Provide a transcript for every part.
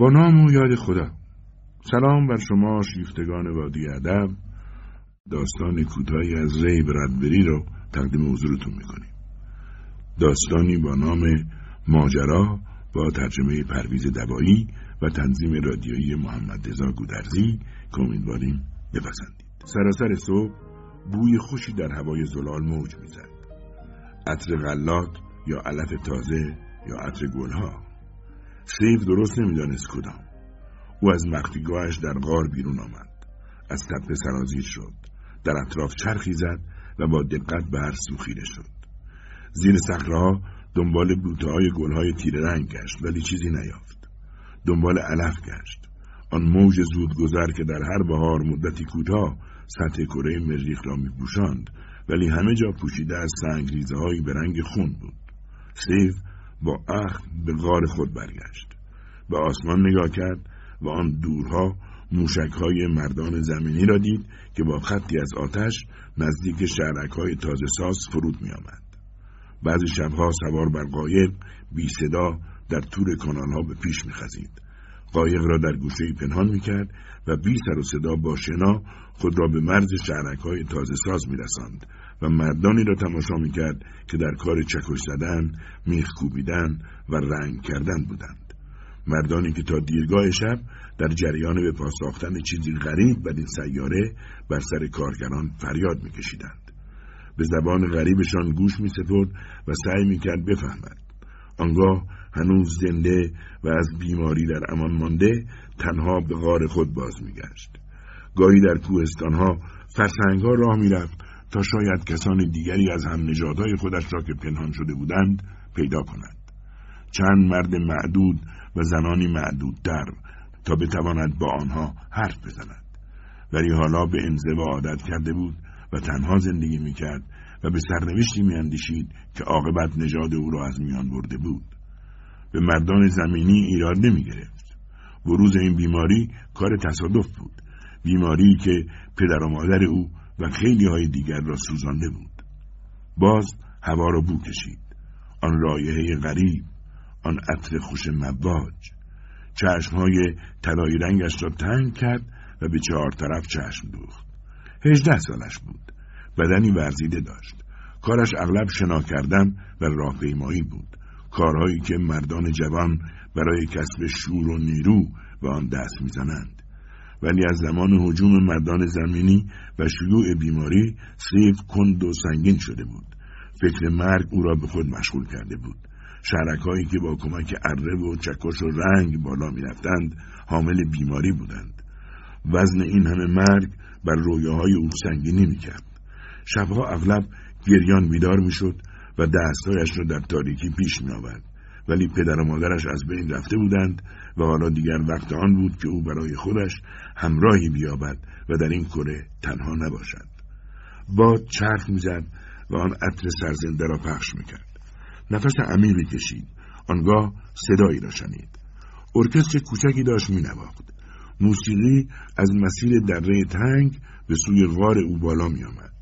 با نام و یاد خدا. سلام بر شما شیفتگان وادی ادب. داستان کوتاهی از ری ردبری رو تقدیم حضورتون می‌کنیم. داستانی با نام ماجرا با ترجمه پرویز دبایی و تنظیم رادیویی محمد رضا گودرزی که امیدواریم بپسندید. سراسر صبح بوی خوشی در هوای زلال موج می‌زد. عطر غلات یا علف تازه یا عطر گلها. سیف درست نمی‌دانست کدام. او از مخفیگاهش در غار بیرون آمد. از تپه سرازیر شد. در اطراف چرخی زد و با دقت به هر سو خیره شد. زیر صخرهها دنبال بوته های گل های تیره رنگ گشت ولی چیزی نیافت. دنبال علف گشت. آن موج زود گذر که در هر بهار مدتی کوتاه سطح کره مریخ را میپوشاند ولی همه جا پوشیده از سنگ ریزه هایی به رنگ خون بود. سیف با اخم به غار خود برگشت به آسمان نگاه کرد و آن دورها موشک های مردان زمینی را دید که با خطی از آتش نزدیک شهرک های تازه ساز فرود می آمد. بعضی شبها سوار بر قایق بی صدا در طور کانال ها به پیش می خزید. قایق را در گوشه پنهان می کرد و بی سر و صدا با شنا خود را به مرز شهرک های تازه ساز می رسند و مردانی را تماشا می کرد که در کار چکش زدن، میخ کوبیدن و رنگ کردن بودند. مردانی که تا دیرگاه شب در جریان به پاس ساختن چیزی غریب بر این سیاره بر سر کارگران فریاد میکشیدند به زبان غریبشان گوش میسپرد و سعی می‌کرد بفهمد آنگاه هنوز زنده و از بیماری در امان مانده تنها به غار خود باز میگشت. گاهی در کوهستانها فرسنگها راه می‌رفت تا شاید کسان دیگری از هم نژادهای خودش را که پنهان شده بودند پیدا کند چند مرد معدود و زنانی معدودتر تا بتواند با آنها حرف بزند. ولی حالا به و عادت کرده بود و تنها زندگی می‌کرد و به سرنوشتی میاندیشید که عاقبت نژاد او را از میان برده بود. به مردان زمینی ایراد نمی‌گرفت. بروز این بیماری کار تصادف بود. بیماری که پدر و مادر او و خیلی های دیگر را سوزانده بود. باز هوا را بو کشید. آن رایحه غریب آن عطر خوش مواج. چشمهای طلایی رنگش را تنگ کرد و به چهار طرف چشم دوخت. هجده سالش بود. بدنی ورزیده داشت. کارش اغلب شنا کردن و راهپیمایی بود. کارهایی که مردان جوان برای کسب شور و نیرو به آن دست می‌زنند. ولی از زمان حجوم مردان زمینی و شیوع بیماری سیف کند و سنگین شده بود. فکر مرگ او را به خود مشغول کرده بود. شرکایی که با کمک اره و چکش و رنگ بالا می‌رفتند حامل بیماری بودند. وزن این همه مرگ بر رویاهای او سنگینی می‌کرد. شبها اغلب گریان بیدار می‌شد و دستهایش را در تاریکی پیش میآورد. ولی پدر و مادرش از بین رفته بودند و حالا دیگر وقت آن بود که او برای خودش همراهی بیابد و در این کره تنها نباشد. باد چرخ می‌زد و آن عطر سرزنده را پخش می‌کرد. نفس عمیقی کشید آنگاه صدایی را شنید. ارکستر کوچکی داشت مینواخت. موسیقی از مسیر دره تنگ به سوی غار او بالا می آمد.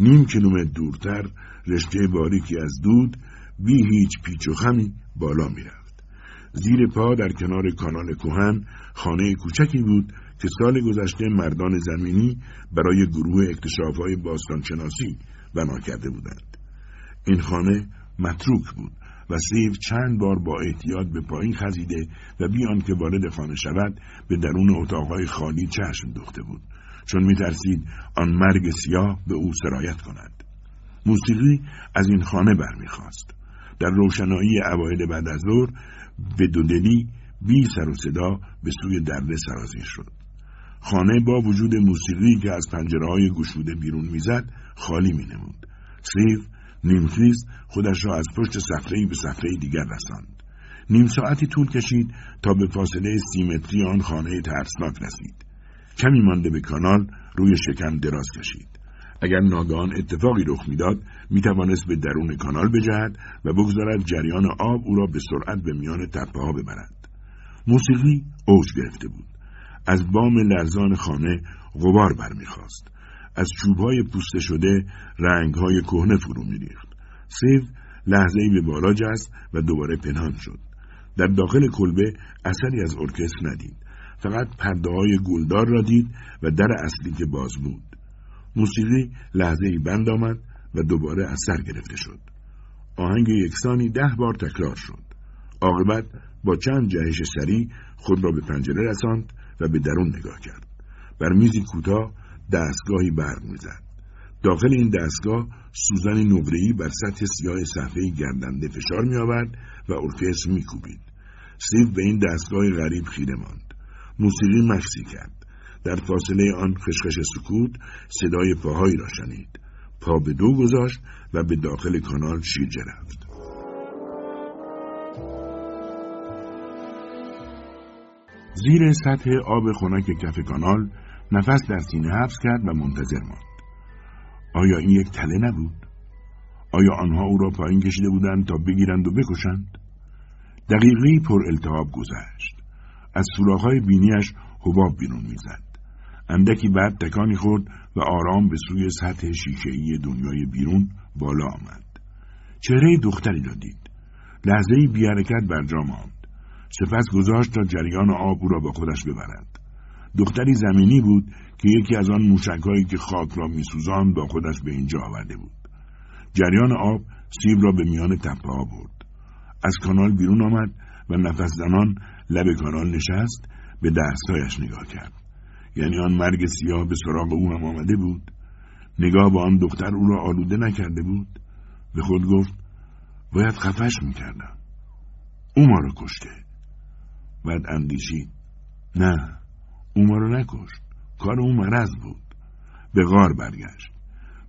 نیم کیلومتر دورتر رشته باریکی از دود بی هیچ پیچ و خمی بالا می رفت. زیر پا در کنار کانال کوهن خانه کوچکی بود که سال گذشته مردان زمینی برای گروه اکتشاف های باستانشناسی بنا کرده بودند. این خانه متروک بود و سیو چند بار با احتیاط به پایین خزیده و بیان که وارد خانه شود به درون اتاقهای خالی چشم دوخته بود چون میترسید آن مرگ سیاه به او سرایت کند. موسیقی از این خانه برمیخواست. در روشنایی اوایل بعد از ظهر به دودلی بی سر و صدا به سوی درده سرازیر شد. خانه با وجود موسیقی که از پنجره های گشوده بیرون می‌زد خالی مینمود. سیف نیمخیز خودش را از پشت صفحه به صفحه دیگر رساند. نیم ساعتی طول کشید تا به فاصله سیمتری آن خانه ترسناک رسید. کمی مانده به کانال روی شکم دراز کشید. اگر ناگهان اتفاقی رخ می‌داد می‌توانست به درون کانال بجهد و بگذارد جریان آب او را به سرعت به میان تپه ها ببرد. موسیقی اوج گرفته بود. از بام لرزان خانه غبار برمیخواست از چوبهای پوسته شده رنگهای کهنه فرو میریخت. سیو لحظه به بالا جست و دوباره پنهان شد. در داخل کلبه اثری از ارکستر ندید. فقط پرده های گلدار را دید و در اصلی که باز بود. موسیقی لحظه ای بند آمد و دوباره از سر گرفته شد. آهنگ یکسانی ده بار تکرار شد. عاقبت با چند جهش سری خود را به پنجره رساند و به درون نگاه کرد. بر میزی کوتاه دستگاهی برق می‌زد. داخل این دستگاه سوزن نقره‌ای بر سطح سیاه صفحه گردنده فشار میآورد و ارکستر میکوبید. سیو به این دستگاه غریب خیره ماند. موسیقی مکسی کرد. در فاصله آن خشخش سکوت صدای پاهایی را شنید. پا به دو گذاشت و به داخل کانال شیرجه رفت. زیر سطح آب خنک کف کانال نفس در سینه حبس کرد و منتظر ماند. آیا این یک تله نبود؟ آیا آنها او را پایین کشیده بودند تا بگیرند و بکشند؟ دقیقی پر التهاب گذشت. از سوراخ‌های بینیش حباب بیرون می‌زد. اندکی بعد تکانی خورد و آرام به سوی سطح شیشهای دنیای بیرون بالا آمد. چهره دختری را دید. لحظه ای بی حرکت بر جا ماند. سپس گذاشت تا جریان آب او را با خودش ببرد. دختری زمینی بود که یکی از آن موشکهایی که خاک را میسوزاند با خودش به اینجا آورده بود. جریان آب سیب را به میان تپه ها برد. از کانال بیرون آمد و نفس زنان لب کانال نشست به دستهایش نگاه کرد. یعنی آن مرگ سیاه به سراغ او هم آمده بود. نگاه با آن دختر او را آلوده نکرده بود. به خود گفت باید خفش می‌کردم. او ما را کشته. بعد اندیشید نه او ما را نکشت. کار او مرض بود. به غار برگشت.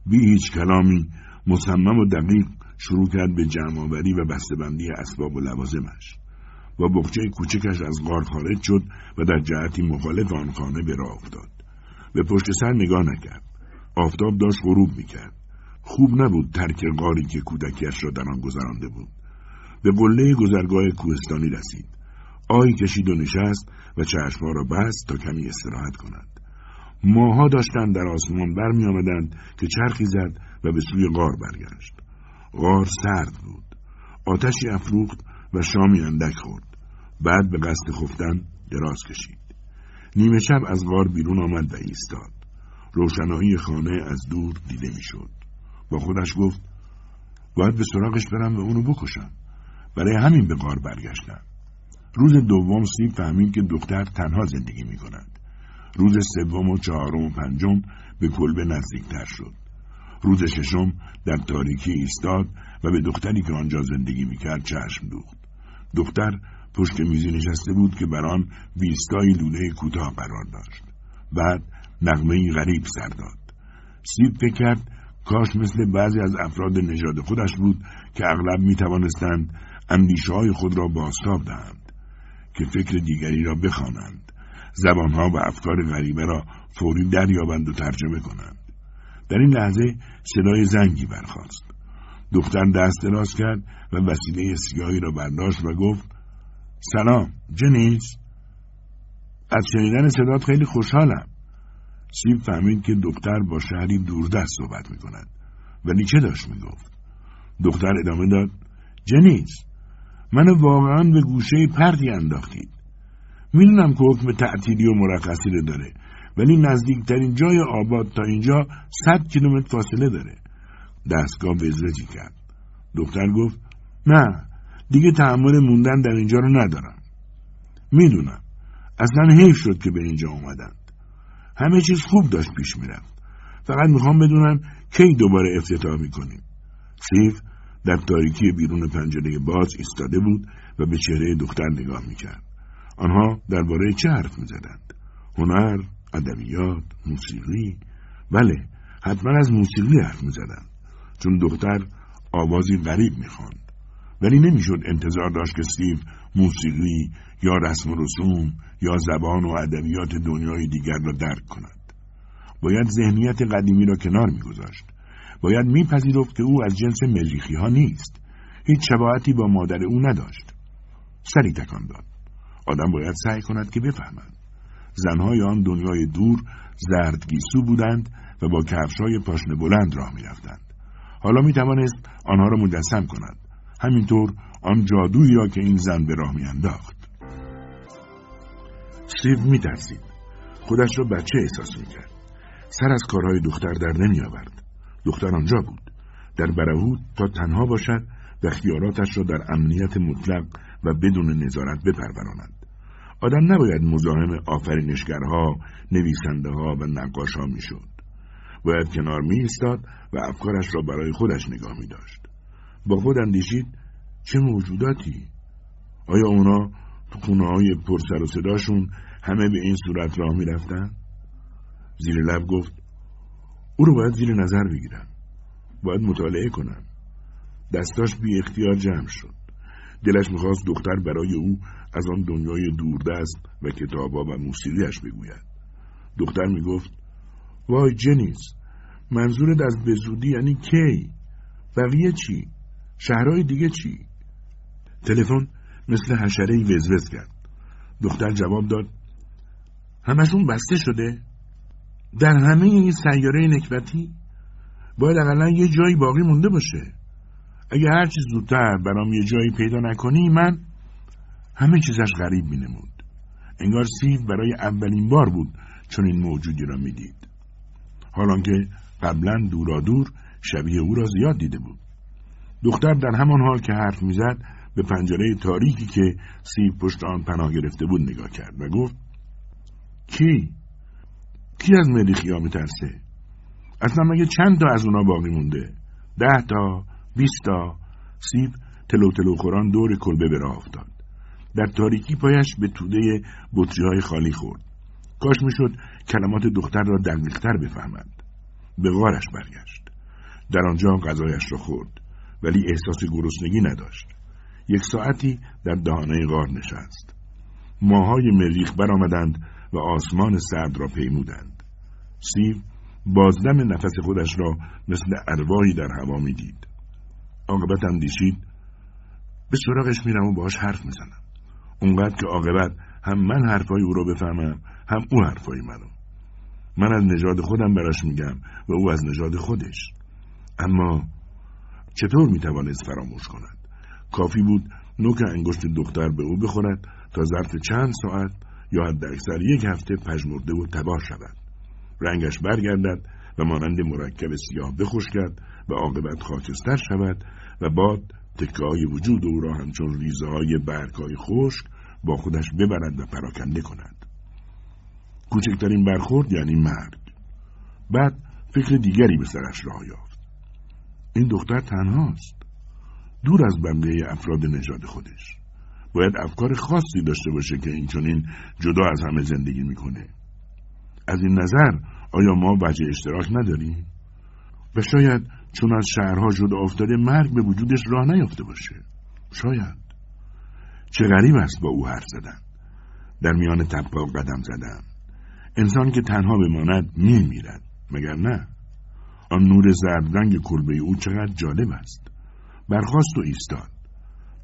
بی هیچ کلامی مصمم و دقیق شروع کرد به جمعآوری و بستهبندی اسباب و لوازمش. با بخچه کوچکش از غار خارج شد و در جهتی مخالف آن خانه به راه افتاد. به پشت سر نگاه نکرد. آفتاب داشت غروب می‌کرد. خوب نبود ترک غاری که کودکیش را در آن گذرانده بود. به قله گذرگاه کوهستانی رسید. آی کشید و نشست و چشمها را بست تا کمی استراحت کند. ماها داشتند در آسمان برمی آمدند که چرخی زد و به سوی غار برگشت. غار سرد بود. آتشی افروخت و شامی اندک خورد بعد به قصد خفتن دراز کشید نیمه شب از غار بیرون آمد و ایستاد روشنایی خانه از دور دیده می‌شد با خودش گفت باید به سراغش برم و اونو بکشم برای همین به غار برگشتم روز دوم سیب فهمید که دختر تنها زندگی می کند. روز سوم و چهارم و پنجم به کلبه نزدیکتر شد. روز ششم در تاریکی ایستاد و به دختری که آنجا زندگی می‌کرد چشم دوخت. دختر پشت میزی نشسته بود که بر آن ویستای لوله کوتاه قرار داشت. بعد نغمه غریب سر داد. سیب فکر کرد کاش مثل بعضی از افراد نژاد خودش بود که اغلب می توانستند اندیشه های خود را باستاب دهند که فکر دیگری را بخوانند زبانها و افکار غریبه را فوری دریابند و ترجمه کنند در این لحظه صدای زنگی برخاست دختر دست دراز کرد و وسیله سیاهی را برداشت و گفت سلام جنیس از شنیدن صدات خیلی خوشحالم. سیب فهمید که دختر با شهری دوردست صحبت می کند ولی چه داشت می گفت دختر ادامه داد جنیس منو واقعا به گوشه پردی انداختید. می‌دونم که حکم تعطیلی و مرخصی رو داره ولی نزدیکترین جای آباد تا اینجا صد کیلومتر فاصله داره. دستگاه وزرجی کرد دختر گفت نه دیگه تحمل موندن در اینجا رو ندارم. می‌دونم. اصلا حیف شد که به اینجا اومدند همه چیز خوب داشت پیش می‌رفت. فقط می‌خوام بدونم کی دوباره افتتاح می‌کنیم. سیف در تاریکی بیرون پنجره باز ایستاده بود و به چهره دختر نگاه می‌کرد. آنها درباره چه حرف می‌زدند؟ هنر ادبیات موسیقی؟ بله حتما از موسیقی حرف می‌زدند. چون دختر آوازی غریب می‌خواند. ولی نمی‌شد انتظار داشت که استیو موسیقی یا رسم و رسوم یا زبان و ادبیات دنیای دیگر را درک کند. باید ذهنیت قدیمی را کنار میگذاشت. باید میپذیرفت که او از جنس مریخی ها نیست. هیچ شباهتی با مادر او نداشت. سری تکان داد. آدم باید سعی کند که بفهمد. زنهای آن دنیای دور زردگیسو بودند و با کفشای پاشنه بلند راه می‌رفتند. حالا می توانست آنها را مجسم کند. همینطور آن جادویی را که این زن به راه میانداخت. سیو میترسید. خودش را بچه احساس می‌کرد. سر از کارهای دختر در نمیآورد. دختر آنجا بود. در برهود تا تنها باشد و اختیاراتش را در امنیت مطلق و بدون نظارت بپروراند. آدم نباید مزاحم آفرینشگرها نویسنده ها و نقاش ها می‌شد. باید کنار می ایستاد و افکارش را برای خودش نگاه می داشت با خود اندیشید چه موجوداتی؟ آیا اونا تو خونه های پرسر و صداشون همه به این صورت راه می رفتن؟ زیر لب گفت او رو باید زیر نظر بگیرم باید مطالعه کنم دستاش بی اختیار جمع شد. دلش می‌خواست دختر برای او از آن دنیای دوردست و کتابا و موسیقیش بگوید. دختر می‌گفت وای جنیس منظورت از بزودی یعنی کی؟ بقیه چی؟ شهرهای دیگه چی؟ تلفن مثل حشره وزوز کرد. دختر جواب داد همشون بسته شده؟ در همه این سیاره نکبتی؟ باید اقلا یه جایی باقی مونده باشه. اگه هر چیز زودتر برام یه جایی پیدا نکنی من همه چیزش غریب می نمود. انگار سیو برای اولین بار بود چنین موجودی را می‌دید. حال آنکه قبلا دورا دور شبیه او را زیاد دیده بود. دختر در همان حال که حرف می‌زد به پنجره تاریکی که سیو پشت آن پناه گرفته بود نگاه کرد و گفت کی؟ کی از مریخیا میترسه؟ اصلا مگه چند تا از اونا باقی مونده؟ ده تا؟ بیست تا؟ سیب تلو تلو خوران دور کلبه به راه افتاد. در تاریکی پایش به توده بطری های خالی خورد. کاش می‌شد کلمات دختر را دقیقتر بفهمد. به غارش برگشت. در آنجا غذایش را خورد ولی احساس گرسنگی نداشت. یک ساعتی در دهانه غار نشست. ماهای مریخ برآمدند و آسمان سرد را پیمودند. سیو بازدم نفس خودش را مثل ارواحی در هوا می‌دید. عاقبت اندیشید به سراغش میرم و باش حرف می‌زنم. اونقدر که عاقبت هم من حرفای او رو بفهمم هم او حرفای منو. من از نژاد خودم براش میگم و او از نژاد خودش. اما چطور می‌توانست فراموش کند؟ کافی بود نوک انگشت دختر به او بخورد تا ظرف چند ساعت یا حد اکثر یک هفته پژمرده و تباه شود رنگش برگردد و مانند مرکب سیاه بخشکد و عاقبت خاکستر شود و باد تکه های وجود او را همچون ریزه های برگهای خشک با خودش ببرد و پراکنده کند کوچکترین برخورد یعنی مرگ. بعد فکر دیگری به سرش راه یافت. این دختر تنهاست. دور از بنده افراد نژاد خودش. باید افکار خاصی داشته باشه که این چنین جدا از همه زندگی می‌کنه. از این نظر آیا ما وجه اشتراک نداریم؟ و شاید چون از شهرها جدا افتاده مرگ به وجودش راه نیافته باشه. شاید. چه غریب است با او حرف زدن. در میان تپا قدم زدن. انسان که تنها بماند میمیرد مگر نه؟ آن نور زرد رنگ کلبه او چقدر جالب است. برخواست و ایستاد.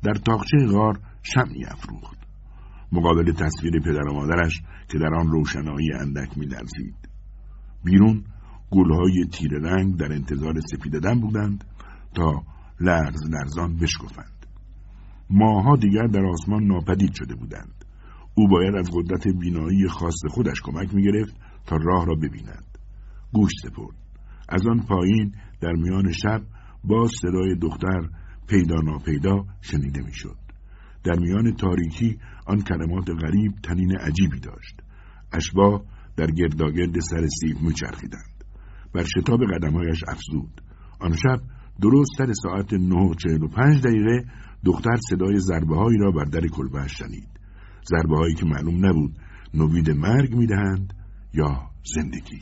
در تاقچه غار شمعی افروخت. مقابل تصویر پدر و مادرش که در آن روشنایی اندک میلرزید. بیرون گلهای تیر رنگ در انتظار سپیددن بودند تا لرز لرزان بشکفند. ماها دیگر در آسمان ناپدید شده بودند. او باید از قدرت بینایی خاص خودش کمک می‌گرفت تا راه را ببیند گوش سپرد از آن پایین در میان شب باز صدای دختر پیدا ناپیدا شنیده می‌شد. در میان تاریکی آن کلمات غریب تنین عجیبی داشت. اشباه در گرداگرد سر سیب میچرخیدند. بر شتاب قدمهایش افزود. آن شب درست سر ساعت نه چهل و پنج دقیقه دختر صدای ضربه هایی را بر در کلبه شنید. ضربه هایی که معلوم نبود نوید مرگ می‌دهند یا زندگی.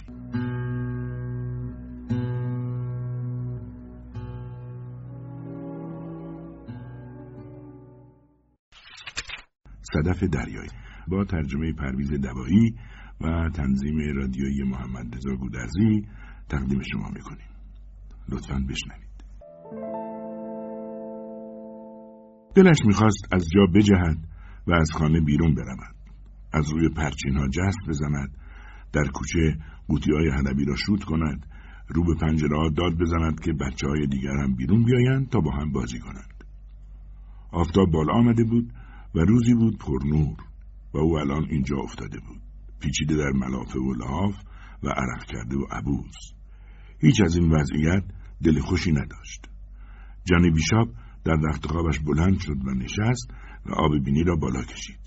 صدف دریایی با ترجمه پرویز دوایی و تنظیم رادیویی محمد رضا گودرزی تقدیم شما می‌کنیم لطفا بشنوید دلش می‌خواست از جا بجهد و از خانه بیرون برود. از روی پرچین ها جست بزند. در کوچه قوطی های حلبی را شوت کند. رو به پنجره داد بزند که بچه های دیگر هم بیرون بیایند تا با هم بازی کنند. آفتاب بالا آمده بود و روزی بود پر نور و او الان اینجا افتاده بود. پیچیده در ملافه و لحاف و عرق کرده و عبوز هیچ از این وضعیت دل خوشی نداشت. جانی بیشاب در رخت خوابش بلند شد و نشست و آب بینی را بالا کشید.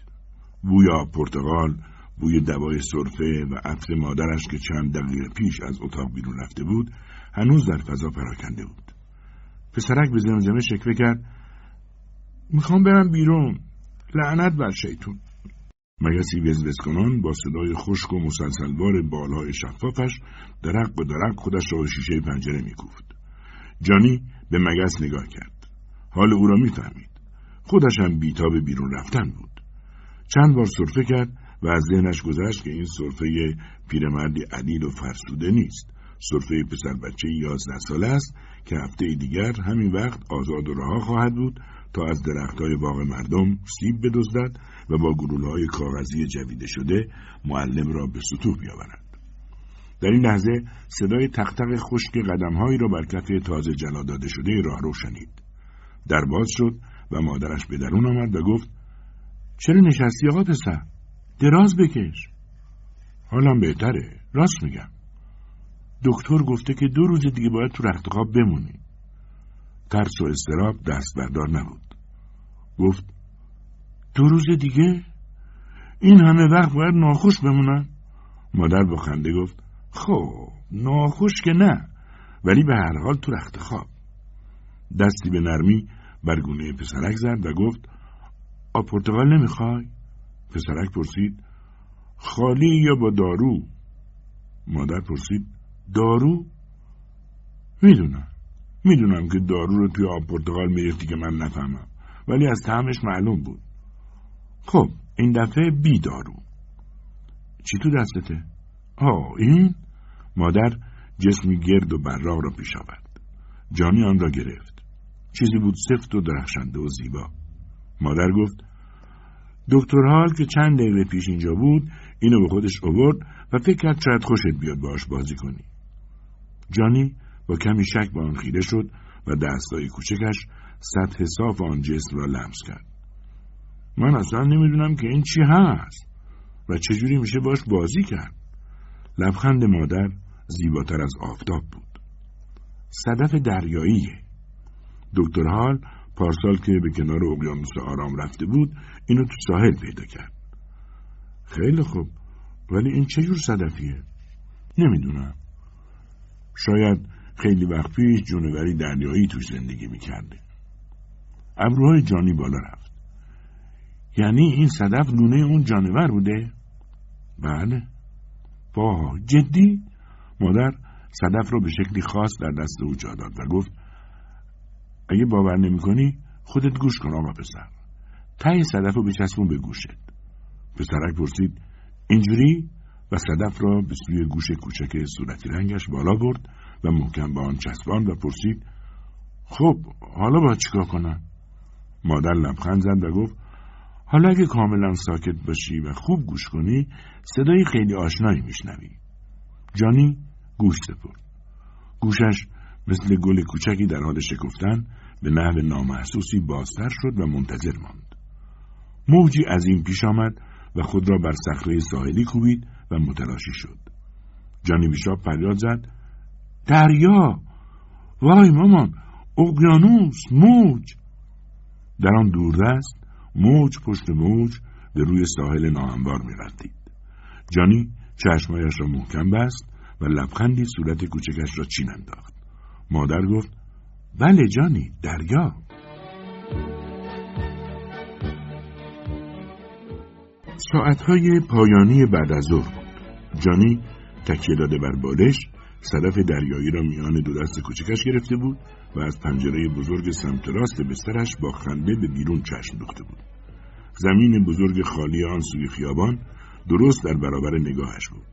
بوی آب پرتغال بوی دوای سرفه و عطر مادرش که چند دقیقه پیش از اتاق بیرون رفته بود هنوز در فضا پراکنده بود. پسرک به زمزمه شکوه کرد. می‌خوام برم بیرون. لعنت بر شیطون. مگسی وزوز کنان با صدای خشک و مسلسلوار بالهای شفافش درق به درق خودش را شیشه پنجره میکوفت. جانی به مگس نگاه کرد. حال او را می‌فهمید. خودش هم بیتاب بیرون رفتن بود چند بار صرفه کرد و از ذهنش گذشت که این صرفه پیرمردی علیل و فرسوده نیست صرفه پسر بچه یازده ساله است که هفته دیگر همین وقت آزاد و رها خواهد بود تا از درختهای باغ مردم سیب بدزدد و با های کاغذی جویده شده معلم را به سطوح بیاورد. در این لحظه صدای تختق خشک قدمهایی را بر کف تازه جلا داده شده راه رو شنید. در باز شد و مادرش به درون آمد و گفت چرا نشستی آقا پسر؟ دراز بکش. حالم بهتره. راست میگم. دکتر گفته که دو روز دیگه باید تو رخت خواب بمونی. ترس و استراب دست بردار نبود. گفت دو روز دیگه؟ این همه وقت باید ناخوش بمونن؟ مادر با خنده گفت خب ناخوش که نه ولی به هر حال تو رخت خواب دستی به نرمی بر گونه پسرک زد و گفت آ پرتغال نمی‌خوای؟ پسرک پرسید خالی یا با دارو؟ مادر پرسید دارو؟ می‌دونم می‌دونم که دارو رو توی آب پرتغال میریختی که من نفهمم ولی از طعمش معلوم بود خب این دفعه بی دارو چی تو دستته؟ آه این؟ مادر جسمی گرد و براق را پیش آورد جانی آن را گرفت چیزی بود سفت و درخشنده و زیبا. مادر گفت دکتر حال که چند دقیقه پیش اینجا بود اینو به خودش اوورد و فکر کرد شاید خوشت بیاد باش بازی کنی. جانی با کمی شک به آن خیره شد و دستای کوچکش سطح صاف آن جسم را لمس کرد. من اصلا نمی‌دونم که این چی هست و چجوری میشه باش بازی کرد. لبخند مادر زیباتر از آفتاب بود. صدف دریاییه. دکتر حال پارسال که به کنار اقیانوس آرام رفته بود اینو تو ساحل پیدا کرد. خیلی خوب. ولی این چه جور صدفیه؟ نمی‌دونم. شاید خیلی وقت پیش جونوری دریایی توش زندگی می‌کرده. ابروهای جانی بالا رفت. یعنی این صدف لونه اون جانور بوده؟ بله. با جدی؟ مادر صدف رو به شکلی خاص در دست او جا داد و گفت اگه باور نمی کنی خودت گوش کن آقا پسر. ته صدف رو بچسبون به گوشت. پسرک پرسید اینجوری؟ و صدف را به سوی گوش کوچک صورتی رنگش بالا برد و محکم به آن چسبان و پرسید خب حالا باید چیکار کنم؟ مادر لبخند زد و گفت حالا اگه کاملا ساکت باشی و خوب گوش کنی صدای خیلی آشنایی میشنوی. جانی گوش سپرد. گوشش مثل گل کوچکی در حال شکفتن به نحو نامحسوسی بازتر شد و منتظر ماند. موجی این پیش آمد و خود را بر صخره ساحلی کوبید و متلاشی شد. جانی بیشاب فریاد زد دریا! وای مامان اقیانوس موج! در آن دوردست موج پشت موج به روی ساحل ناهموار می‌رفتید. جانی چشمایش را محکم بست و لبخندی صورت کوچکش را چین انداخت. مادر گفت بله جانی دریا ساعتهای پایانی بعد از ظهر بود جانی تکیه داده بر بالش صدف دریایی را میان دو دست کوچکش گرفته بود و از پنجره بزرگ سمت راست بسترش با خنده به بیرون چشم دوخته بود. زمین بزرگ خالی آن سوی خیابان درست در برابر نگاهش بود.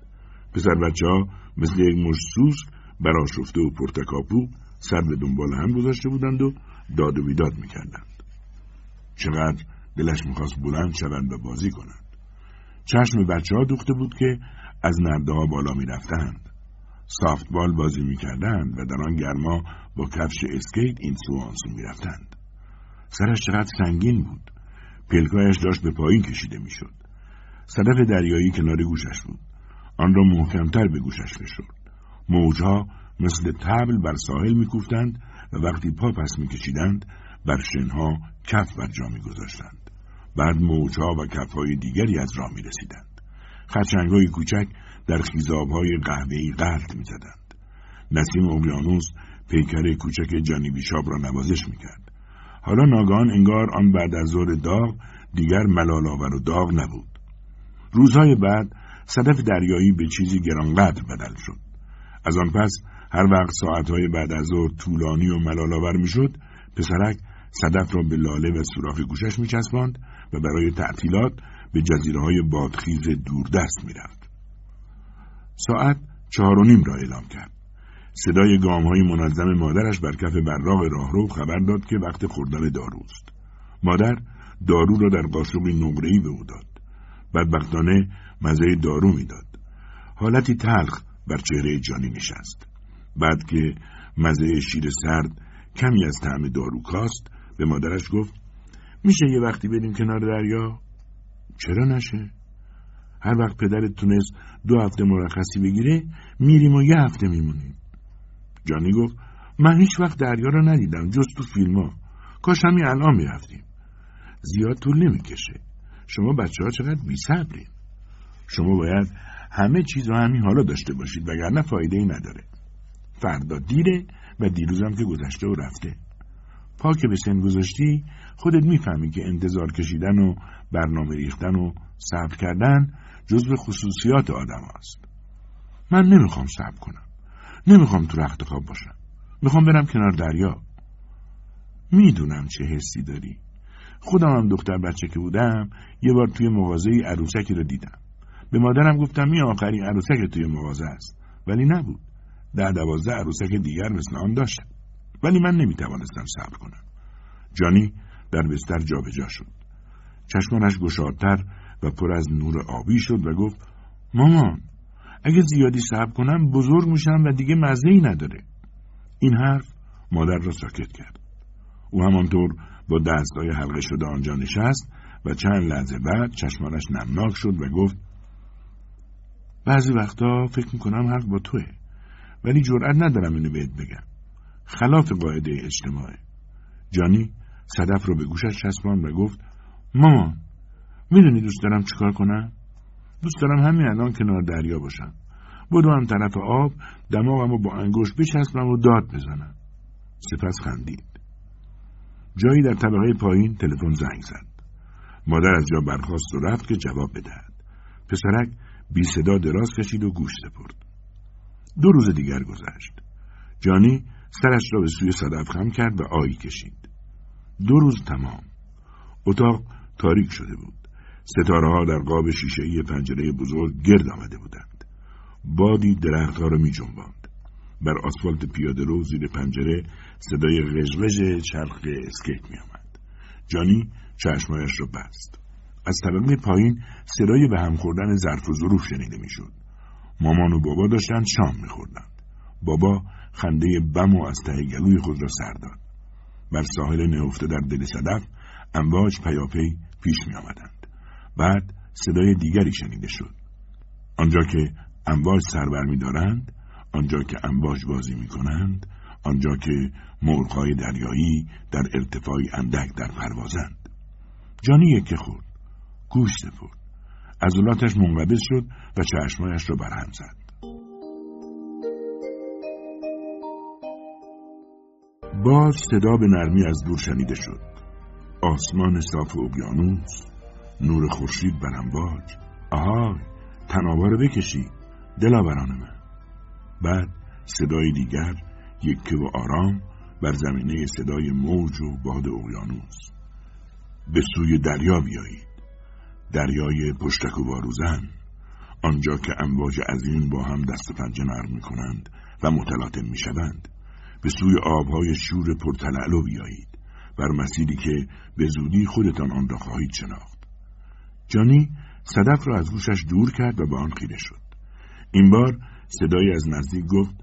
پسر بچه ها مثل یک مشت سوسک براشفته و پرتکاپو سر به دنبال هم گذاشته بودند و داد و بیداد می‌کردند. چقدر دلش می‌خواست بلند شوند و بازی کنند. چشم به بچه ها دوخته بود که از نرده ها بالا می‌رفتند. سافتبال بازی می‌کردند و در آن گرما با کفش اسکیت این سو آن سو می‌رفتند سرش چقدر سنگین بود پلکایش داشت به پایین کشیده می‌شد صدف دریایی کنار گوشش بود آن را محکمتر به گوشش فشرد موجها مثل تبل بر ساحل میکوفتند و وقتی پا پس میکشیدند بر شنها کف بر جا میگذاشتند. بعد موجها و کفهای دیگری از راه می‌رسیدند. خرچنگهای کوچک در خیزابهای قهوه‌ای غلط می‌زدند. نسیم اقیانوس پیکر کوچک جانی بیشاب را نوازش می‌کرد. حالا ناگان انگار آن بعد از ظهر داغ دیگر ملالآور و داغ نبود. روزهای بعد صدف دریایی به چیزی گرانقدر بدل شد. از آن پس هر وقت ساعتهای بعد از ظهر طولانی و ملالآور می‌شد پسرک صدف را به لاله و سوراخ گوشش میچسباند و برای تعطیلات به جزیره های بادخیز دوردست می‌رفت. ساعت چهار و نیم را اعلام کرد. صدای گام های منظم مادرش بر کف براغ راهرو خبر داد که وقت خوردن داروست مادر دارو را در قاشقی نقره‌ای به او داد. بدبختانه مزه دارو می‌داد. حالتی تلخ بر چهره جانی نشست. بعد که مزه شیر سرد کمی از طعم دارو کاست به مادرش گفت میشه یه وقتی بریم کنار دریا؟ چرا نشه؟ هر وقت پدرت تونست دو هفته مرخصی بگیره میریم و یه هفته میمونیم. جانی گفت من هیچ وقت دریا را ندیدم جز تو فیلم ها. کاش همین الان می‌رفتیم. زیاد طول نمی‌کشه. شما بچه ها چقدر بی صبرین. شما باید همه چیز رو همین حالا داشته باشید وگرنه فایده ای نداره. فردا دیره و دیروزم که گذشته و رفته. پا که به سن گذاشتی خودت می‌فهمی که انتظار کشیدن و برنامه ریختن و صبر کردن جزو خصوصیات آدم هست. من نمی‌خوام صبر کنم. نمی‌خوام تو رخت خواب باشم. می‌خوام برم کنار دریا. می‌دونم چه حسی داری. خودم هم دختر بچه که بودم یه بار توی مغازه عروسکی رو دیدم. به مادرم گفتم می آخرین عروسک توی مغازه است. ولی نبود. ده دوازده عروسک دیگر مثل آن داشتم. ولی من نمی‌توانستم صبر کنم. جانی در بستر جابجا شد. چشمانش گشادتر و پر از نور آبی شد و گفت مامان اگه زیادی صبر کنم بزرگ میشم و دیگه مزه ای نداره. این حرف مادر را ساکت کرد. او همانطور با دستای حلقه شده آنجا نشست و چند لحظه بعد چشمانش نمناک شد و گفت بعضی وقتا فکر می‌کنم حق با توه. ولی جرأت ندارم اینو بهت بگم. خلاف قاعده اجتماعه. جانی صدف رو به گوشش چسبان و گفت مامان می‌دونی دوست دارم چیکار کنم؟ دوست دارم همین الان کنار دریا باشم. بدو هم طرف آب دماغم رو با انگوش بچسبم و داد بزنم. سپس خندید. جایی در طبقه پایین تلفن زنگ زد. مادر از جا برخواست و رفت که جواب بدهد. پسرک بی صدا دراز کشید و گوش سپرد دو روز دیگر گذشت جانی سرش را به سوی صدف خم کرد و آیی کشید دو روز تمام اتاق تاریک شده بود ستاره ها در قاب شیشه پنجره بزرگ گرد آمده بودند بادی درختها را می جنباند. بر آسفالت پیاده رو زیر پنجره صدای غژغژ چرخ اسکیت می آمد. جانی چشمایش را بست. از طبقه پایین صدای به هم خوردن ظرف و ظروف شنیده می‌شد. مامان و بابا داشتند شام میخوردند. بابا خنده بم و از ته گلوی خود را سر داد. بر ساحل نهفته در دل صدف امواج پیاپی پیش می آمدند. بعد صدای دیگری شنیده شد. آنجا که امواج سربر می دارند، آنجا که امواج بازی می کنند، آنجا که مرغهای دریایی در ارتفاعی اندک در پروازند. جانی که خورد. گوش سپرد. عضلاتش منقبض شد و چشمایش را برهم زد. باز صدا به نرمی از دور شنیده شد. آسمان صاف اقیانوس، نور خورشید بر امواج. آهای، تنابا رو بکشی، دلاوران من. بعد صدای دیگر یکه و آرام بر زمینه صدای موج و باد اقیانوس. به سوی دریا بیایید. دریای پشتک و باروزن آنجا که امواج عظیم با هم دست پنجه نرم می کنند و متلاطم می شوند به سوی آبهای شور پرتلعلو بیایید بر مسیری که به زودی خودتان آن را خواهید شناخت. جانی صدف را از گوشش دور کرد و به آن خیره شد. این بار صدایی از نزدیک گفت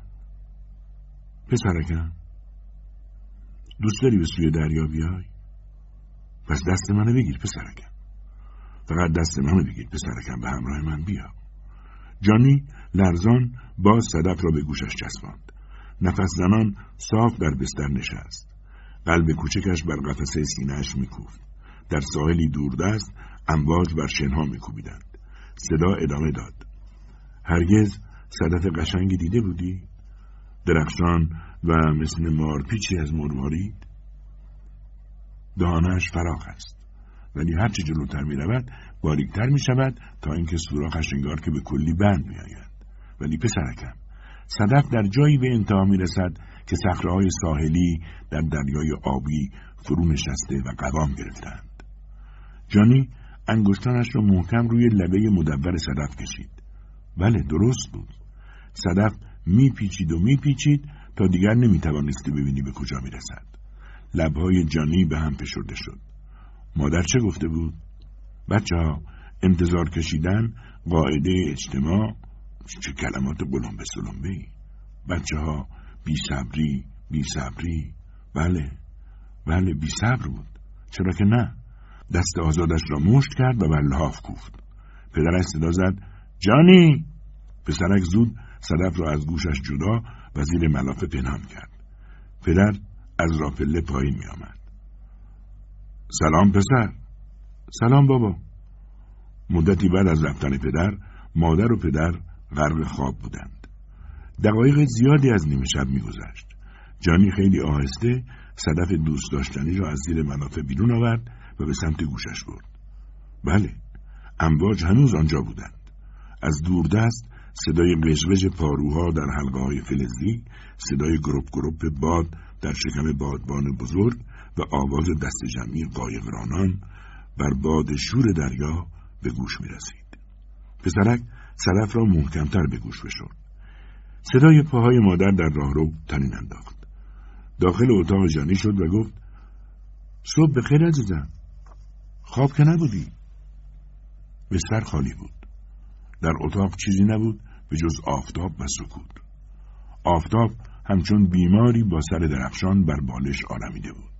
پسرکم دوست داری به سوی دریا بیای؟ پس دست منو بگیر پسرکم فقط دست منو بگیر پسرکم به همراه من بیا. جانی لرزان باز صدف را به گوشش چسباند. نفس زنان صاف در بستر نشست. قلب کوچکش بر قفسه سینهاش میکوفت. در ساحلی دوردست امواج بر شنها میکوبیدند. صدا ادامه داد. هرگز صدف قشنگی دیده بودی؟ درخشان و مثل مارپیچی از مروارید؟ دهانش فراخ است. ولی هرچه جلوتر می رود باریکتر می شود تا اینکه سوراخش انگار که به کلی بند می آید. ولی پسرکم صدف در جایی به انتها می رسد که صخرههای ساحلی در دریای آبی فرو نشسته و قوام گرفتند. جانی انگشتانش را محکم روی لبه مدور صدف کشید. بله درست بود. صدف میپیچید و میپیچید تا دیگر نمی‌توانستی ببینی به کجا می‌رسد. لبهای جانی به هم فشرده شد. مادر چه گفته بود؟ بچه ها انتظار کشیدن قاعده اجتماع چه کلمات به سلمبه ای بچه ها بی صبری بی صبری. بله بله بی صبر بود. چرا که نه؟ دست آزادش را مشت کرد و بر لحاف کوفت. پدرش صدا زد جانی! پسرک زود صدف را از گوشش جدا و زیر ملافه پنهان کرد. پدر از راپله پایین می آمد. سلام پسر. سلام بابا. مدتی بعد از رفتن پدر مادر و پدر غرق خواب بودند. دقایق زیادی از نیمه شب میگذشت. جانی خیلی آهسته صدف دوست داشتنی را از زیر منافع بیرون آورد و به سمت گوشش برد. بله امواج هنوز آنجا بودند. از دوردست صدای قشقش پاروها در حلقه های فلزی صدای گروپ گروپ باد در شکم بادبان بزرگ و آواز دست جمعی قایقرانان بر باد شور دریا به گوش می رسید. پسرک صدف را محکمتر به گوش بشد. صدای پاهای مادر در راهرو تنین انداخت. داخل اتاق جانی شد و گفت صبح بخیر عزیزم. خواب که نبودی؟ بستر خالی بود. در اتاق چیزی نبود به جز آفتاب و سکوت. آفتاب همچون بیماری با سر درخشان بر بالش آرمیده بود.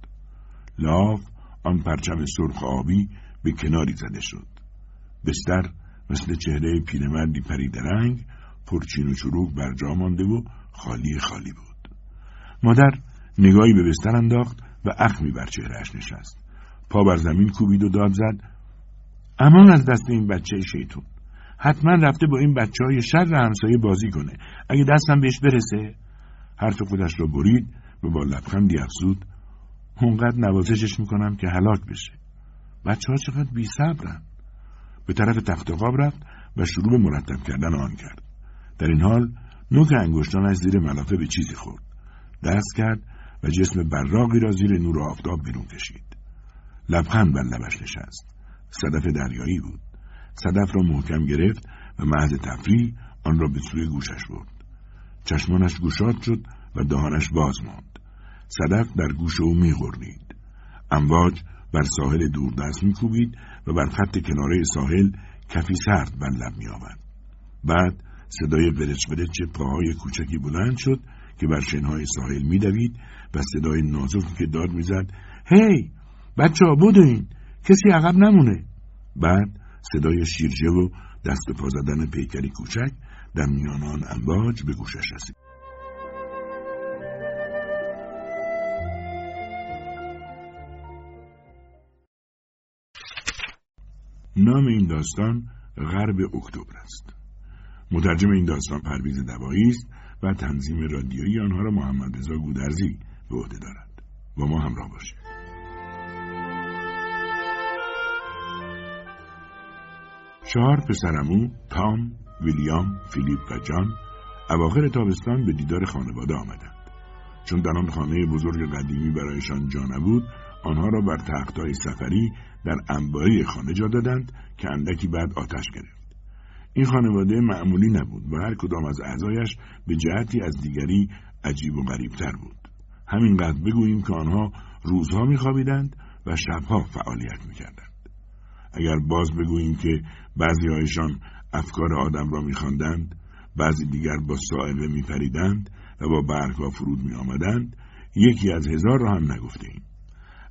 لاف آن پرچم سرخ آبی به کناری زده شد. بستر مثل چهره پیرمردی پریدرنگ پرچین و چروک بر جا مانده و خالی خالی بود. مادر نگاهی به بستر انداخت و اخمی بر چهرهش نشست. پا بر زمین کوبید و داد زد. امان از دست این بچه شیطون. حتما رفته با این بچه های شر همسایه بازی کنه. اگه دستم بهش برسه حرف خودش را برید و با لبخندی افزود اونقدر نوازشش می‌کنم که هلاک بشه. بچه ها چقدر بی صبرن. به طرف تخت خواب رفت و شروع به مرتب کردن آن کرد. در این حال نوک انگشتانش زیر ملافه به چیزی خورد. دست کرد و جسم براقی را زیر نور آفتاب بیرون کشید. لبخند بر لبش نشست. صدف دریایی بود. صدف را محکم گرفت و محض تفریح آن را به سوی گوشش برد. چشمانش گوشاد شد و دهانش باز ماند. صدف در گوش او میغرید امواج بر ساحل دوردست میکوبید و بر خط کناره ساحل کفی سرد بر لب میآورد. بعد صدای برچ برچ پاهای کوچکی بلند شد که بر شنهای ساحل میدوید و صدای نازکی که داد می‌زد هی بچه ها بودین کسی عقب نمونه. بعد صدای شیرجه و دست پا زدن پیکری کوچک در میان آن امواج به گوشش رسید. نام این داستان غرب اکتبر است. مترجم این داستان پرویز دوایی است و تنظیم رادیویی آنها را محمد رضا گودرزی به عهده دارد. با ما همراه باشید. چهار پسرمو تام ویلیام فیلیپ و جان اواخر تابستان به دیدار خانواده آمدند. چون در آن خانه بزرگ قدیمی برایشان جا نبود آنها را بر تختهای سفری در انباری خانه جا دادند که اندکی بعد آتش گرفت. این خانواده معمولی نبود و هر کدام از اعضایش به جهتی از دیگری عجیب و غریبتر بود. همینقدر بگوییم که آنها روزها میخوابیدند و شبها فعالیت می‌کردند. اگر باز بگوییم که بعضی هایشان افکار آدم را میخواندند بعضی دیگر با سائقه میپریدند و با برگها فرود میآمدند یکی از هزار را هم نگفته ایم.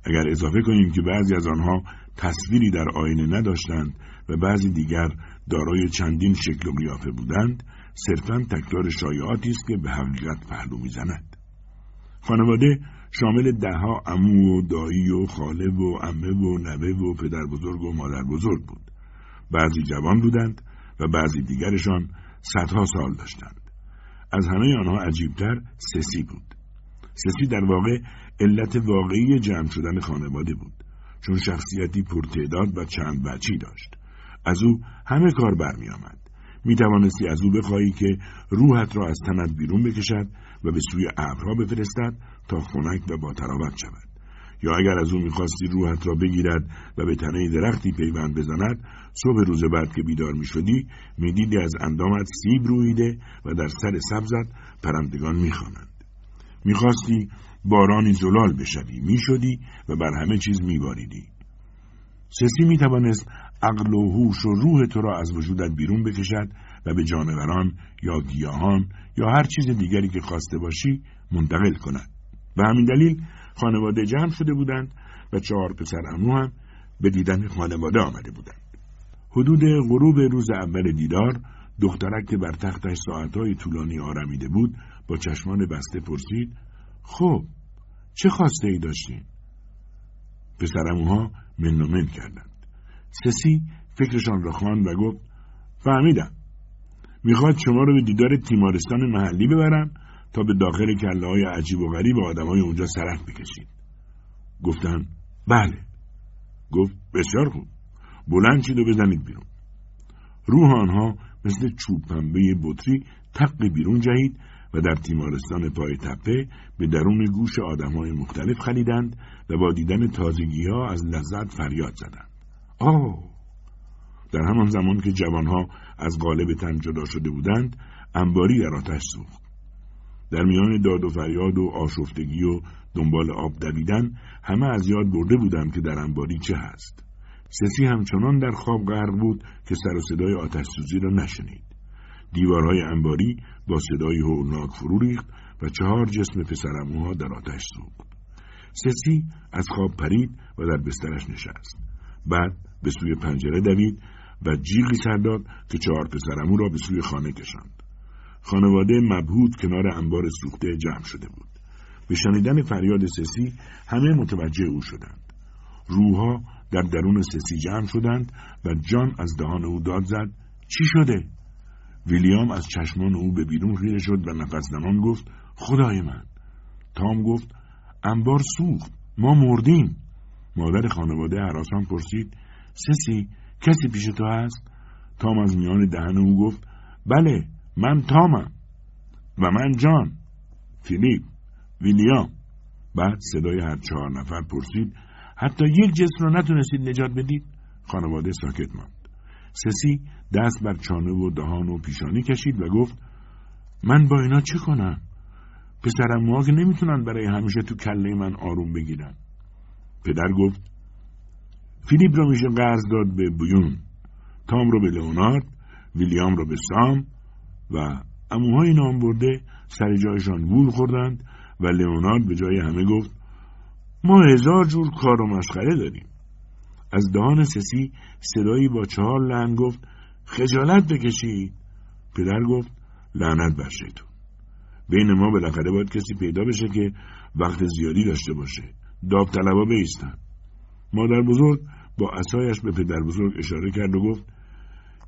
اگر اضافه کنیم که بعضی از آنها تصویری در آینه نداشتند و بعضی دیگر دارای چندین شکل و قیافه بودند صرفا تکرار شایعاتی است که به حقیقت پهلو می‌زند. خانواده شامل دهها امو و دایی و خاله و امه و نوه و پدر بزرگ و مادر بزرگ بود. بعضی جوان بودند و بعضی دیگرشان صدها سال داشتند. از همه آنها عجیبتر سسی بود. سسی در واقع علت واقعی جمع شدن خانواده بود. چون شخصیتی پرتعداد و چند بچی داشت. از او همه کار برمی آمد. می توانستی از او بخواهی که روحت را از تنت بیرون بکشد و به سوی ابرها بفرستد تا خنک و با تراوت شود. یا اگر از او می‌خواستی روحت را بگیرد و به تنه درختی پیوند بزند صبح روز بعد که بیدار می‌شدی می‌دیدی از اندامت سیب رویده و در سر سبزت پرندگان می‌خوانند. می‌خواستی بارانی زلال بشوی. می‌شدی و بر همه چیز میباریدی. سسی می‌توانست عقل و هوش و روح تو را از وجودت بیرون بکشد و به جانوران یا گیاهان یا هر چیز دیگری که خواسته باشی منتقل کند. به همین دلیل خانواده جمع شده بودند و چهار پسر امو هم به دیدن خانواده آمده بودند. حدود غروب روز اول دیدار دخترک که بر تختش ساعتهای طولانی آرمیده بود با چشمان بسته پرسید خب چه خواسته ای داشتین؟ پسرموها من و من کردند. سسی فکرشان را خواند و گفت فهمیدم. می‌خواد شما رو به دیدار تیمارستان محلی ببرم تا به داخل کله های عجیب و غریب آدم های اونجا سرک بکشید. گفتن بله. گفت بسیار خوب. بلند شید و بزنید بیرون. روح آنها مثل چوب پنبه بطری تق بیرون جهید و در تیمارستان پای تپه به درون گوش آدم های مختلف خلیدند و با دیدن تازگی ها از لذت فریاد زدند. آه! در همان زمان که جوانها از قالب تن جدا شده بودند انباری در آتش سوخت در میان داد و فریاد و آشفتگی و دنبال آب دویدن همه از یاد برده بودند که در انباری چه هست سسی همچنان در خواب غرق بود که سر و صدای آتش سوزی را نشنید دیوارهای انباری با صدای هولناک فرو ریخت و چهار جسم پسرموها در آتش سوخت. سسی از خواب پرید و در بسترش نشست. بعد به سوی پنجره دوید و جیغی سر داد که چهار پسرمو را به سوی خانه کشاند. خانواده مبهود کنار انبار سوخته جمع شده بود. به شنیدن فریاد سسی همه متوجه او شدند. روحها در درون سسی جمع شدند و جان از دهان او داد زد. چی شده؟ ویلیام از چشمان او به بیرون خیره شد و نفس زنان گفت خدای من. تام گفت انبار سوخت ما مردیم. مادر خانواده حراسان پرسید سسی کسی پیش تو هست؟ تام از میان دهن او گفت بله من تامم. و من جان. فیلیپ ویلیام. بعد صدای هر چهار نفر پرسید حتی یک جسم را نتونستید نجات بدید؟ خانواده ساکت ماند. سسی دست بر چانه و دهان و پیشانی کشید و گفت من با اینا چه کنم؟ پسرم که نمی‌تونن برای همیشه تو کله من آروم بگیرن. پدر گفت فیلیپ رو میشه قرض داد به بیون تام رو به لئونارد ویلیام رو به سام و اموهای نام برده سر جایشان گول خوردند و لئونارد به جای همه گفت ما هزار جور کار و مسخره داریم. از دهان سسی صدایی با چهار لحن گفت خجالت بکشید. پدر گفت لعنت بر شیطون بین ما بالاخره باید کسی پیدا بشه که وقت زیادی داشته باشه. داوطلبا بیستن مادر بزرگ با اسایش به پدر بزرگ اشاره کرد و گفت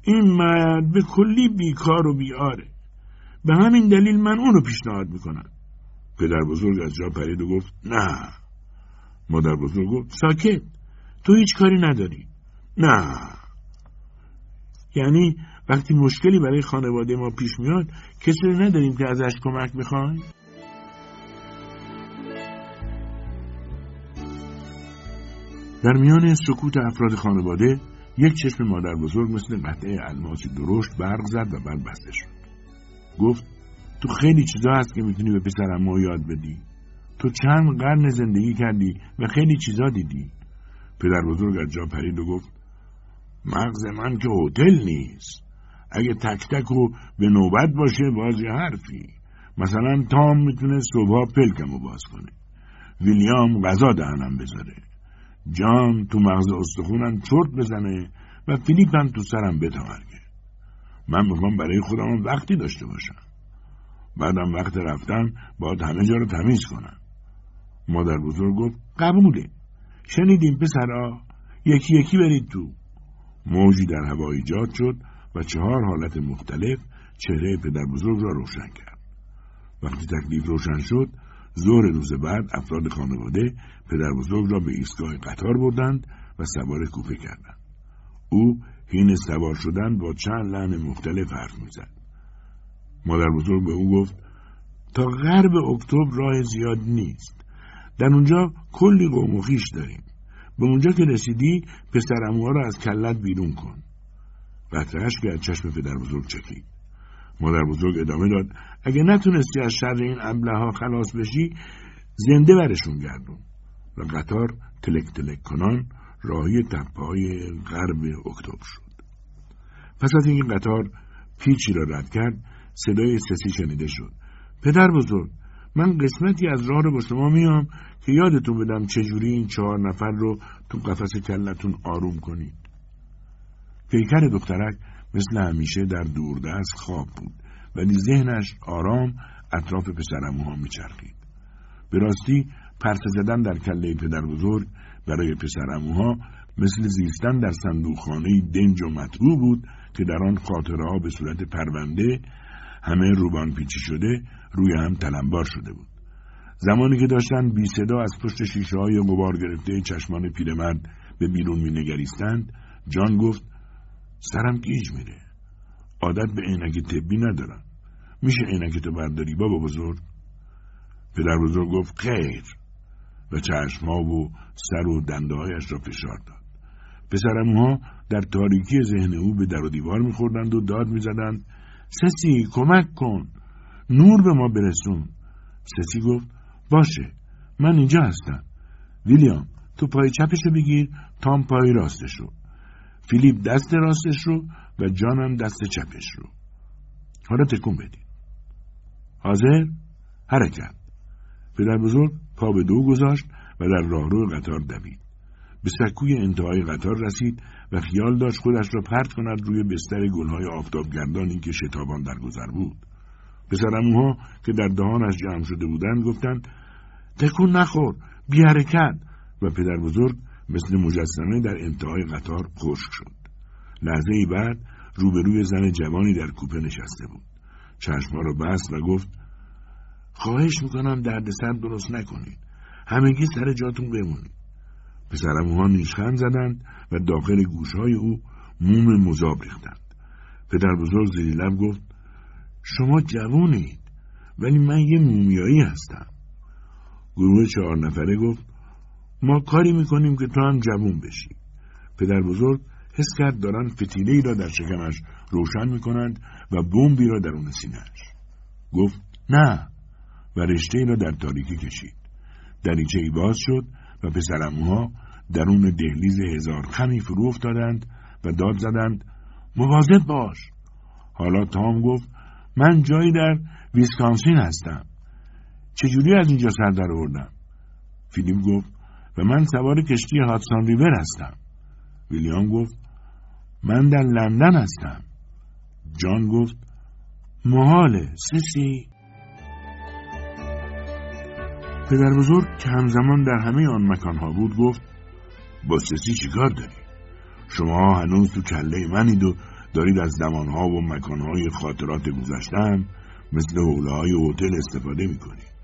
این مرد به کلی بیکار و بیاره. به همین دلیل من اونو پیشنهاد می‌کنم. پدر بزرگ از جا پرید و گفت نه. مادر بزرگ گفت ساکت. تو هیچ کاری نداری. نه. یعنی وقتی مشکلی برای خانواده ما پیش میاد کسی رو نداریم که ازش کمک بخوایم در میان سکوت افراد خانواده یک چشم مادر بزرگ مثل قطعه الماسی درشت برق زد و بعد بسته شد. گفت تو خیلی چیزا هست که می‌تونی به پسرم ما یاد بدی. تو چند قرن زندگی کردی و خیلی چیزا دیدی. پدر بزرگ از جا پرید و گفت مغز من که هتل نیست. اگه تک تک و به نوبت باشه بازی حرفی. مثلا تام می‌تونه صبحها پلکم رو باز کنه. ویلیام غذا دهنم بذاره. جان تو مغز استخونم چرت بزنه و فیلیپ تو سرم بتمرگه من می‌خوام برای خودم وقتی داشته باشم. بعدم وقت رفتن باید همه جا رو تمیز کنم. مادر بزرگ گفت قبوله. شنیدیم پسرا یکی یکی برید تو. موجی در هوا ایجاد شد و چهار حالت مختلف چهره پدر بزرگ را روشن کرد. وقتی تکلیف روشن شد ظهر روز بعد افراد خانواده پدر بزرگ را به ایستگاه قطار بردند و سوار کوپه کردند. او حین سوار شدن با چند لحن مختلف حرف می‌زد. مادر بزرگ به او گفت تا غرب اکتبر راه زیاد نیست. در اونجا کلی قوم و خیش داریم. به اونجا که رسیدی پسر اموها را از کلت بیرون کن. قطرهش که از چشم پدر بزرگ چکید. مادر بزرگ ادامه داد اگه نتونستی از شر این ابله ها خلاص بشی زنده برشون گردون. و قطار تلک تلک کنان راهی تپه غرب اکتبر شد. پس از اینکه قطار پیچی را رد کرد صدای سسی شنیده شد. پدر بزرگ من قسمتی از راه رو با شما میام که یادتون بدم چجوری این چهار نفر رو تو قفس کلتون آروم کنید. پیکر دخترک مثل همیشه در دوردست خواب بود ولی ذهنش آرام اطراف پسرموها میچرخید. به راستی پرسه زدن در کله پدر بزرگ برای پسرموها مثل زیستن در صندوقخانه دنج و مطبوع بود که در آن خاطره ها به صورت پرونده همه روبان پیچی شده روی هم تلمبار شده بود. زمانی که داشتن بی صدا از پشت شیشه های غبار گرفته چشمان پیرمرد به بیرون می نگریستند جان گفت سرم گیج میره. عادت به عینک طبی ندارم. میشه عینک تو برداری بابا بزرگ؟ پدر بزرگ گفت خیر. و چشمها و سر و دنده هایش را فشار داد. پسرموها در تاریکی ذهن او به در و دیوار میخوردند و داد می‌زدند. سسی کمک کن. نور به ما برسون. سسی گفت باشه من اینجا هستم. ویلیام تو پای چپشو بگیر تام پای راستش رو فیلیپ دست راستش رو و جانم دست چپش رو حالا تکون بدید حاضر؟ حرکت. پدر بزرگ پا به دو گذاشت و در راهرو قطار دوید. به سکوی انتهای قطار رسید و خیال داشت خودش را پرت کند روی بستر گلهای آفتابگردانی که شتابان در گذر بود. پسرموها که در دهانش جمع شده بودند گفتند تکون نخور بی حرکت و پدر بزرگ مثل مجسمه در انتهای قطار خشک شد. لحظه ای بعد روبروی زن جوانی در کوپه نشسته بود. چشمها را بست و گفت خواهش می‌کنم دردسر درست نکنید. همگی سر جاتون بمونید. پسرموها نیشخند زدند و داخل گوشهای او موم مذاب ریختند. پدر بزرگ زیری لب گفت شما جوانید ولی من یه مومیایی هستم. گروه چهار نفره گفت ما کاری می‌کنیم که تو هم جوون بشی. پدر بزرگ حس کرد دارن فتیله ای را در شکمش روشن می‌کنند و بمبی را درون سینهش گفت نه و رشته ای را در تاریکی کشید. دریچه ای باز شد و پسرعموها درون دهلیز هزار خمی فرو افتادند و داد زدند مواظب باش. حالا تام گفت من جایی در ویسکانسین هستم. چجوری از اینجا سر در آوردم؟ فیلیپ گفت و من سوار کشتی هادسون ریور هستم. ویلیام گفت من در لندن هستم. جان گفت محاله سیسی؟ پدر بزرگ که همزمان در همه آن مکانها بود گفت با سسی چیکار داری؟ شما هنوز تو کله منید و دارید از زمانها و مکانهای خاطرات گذشتن مثل حوله های هتل استفاده می‌کنید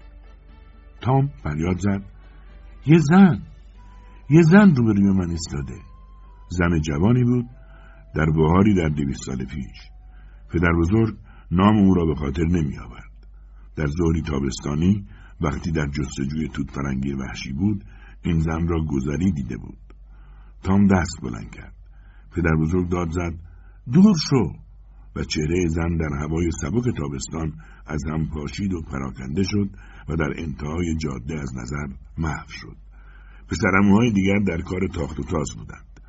تام فریاد زد یه زن یه زن روبروی من ایستاده زن جوانی بود در بهاری در دویست سال پیش پدر بزرگ نام او را به خاطر نمی آورد. در ظهری تابستانی وقتی در جستجوی توت فرنگی وحشی بود این زن را گذری دیده بود. تام دست بلند کرد. پدر بزرگ داد زد دور شو! و چهره زن در هوای سبک تابستان از هم پاشید و پراکنده شد و در انتهای جاده از نظر محو شد. پسرموهای دیگر در کار تاخت و تاز بودند.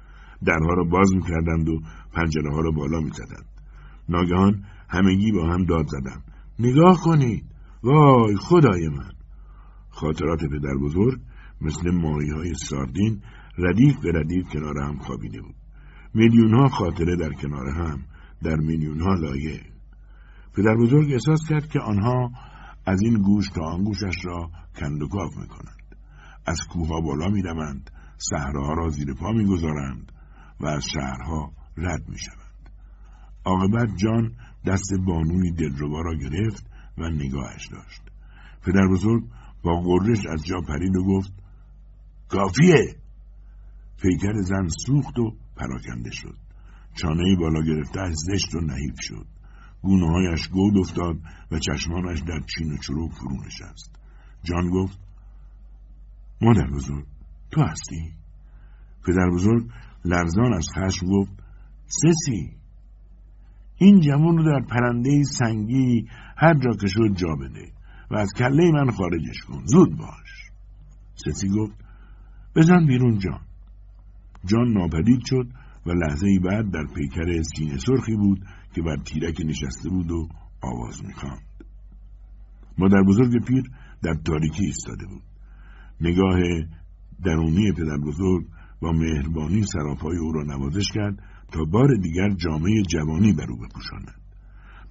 درها را باز می‌کردند و پنجره ها را بالا می‌زدند. ناگهان همگی با هم داد زدند. نگاه کنید. وای خدای من! خاطرات پدر بزرگ مثل ماهی های ساردین ردیف به ردیف کنار هم خوابیده بود. میلیون ها خاطره در کنار هم در میلیون ها لایه. پدر بزرگ احساس کرد که آنها از این گوش تا آن گوشش را کند و کاف می کنند. از کوها بالا می روند، صحراها را زیر پا می گذارند و از شهرها رد می شوند. عاقبت جان دست بانوی دلربا را گرفت و نگاهش داشت. پدر بزرگ با غرش از جا پرید و گفت کافیه. پیکر زن سوخت و پراکنده شد. چانه بالا گرفته زشت و نحیف شد. گونههایش گود افتاد و چشمانش در چین و چروک فرو نشست. جان گفت مادر بزرگ تو هستی؟ پدر بزرگ لرزان از خشم گفت سسی. این جوان رو در پرنده سنگی هر جا که شد جا بده. و از کله من خارجش کن. زود باش. سسی گفت بزن بیرون جان. جان ناپدید شد و لحظه ای بعد در پیکر سینه سرخی بود که بر تیرک نشسته بود و آواز می‌خواند. مادر بزرگ پیر در تاریکی ایستاده بود. نگاه درونی پدر بزرگ با مهربانی سراپای او را نوازش کرد تا بار دیگر جامعه جوانی بر او بپوشاند.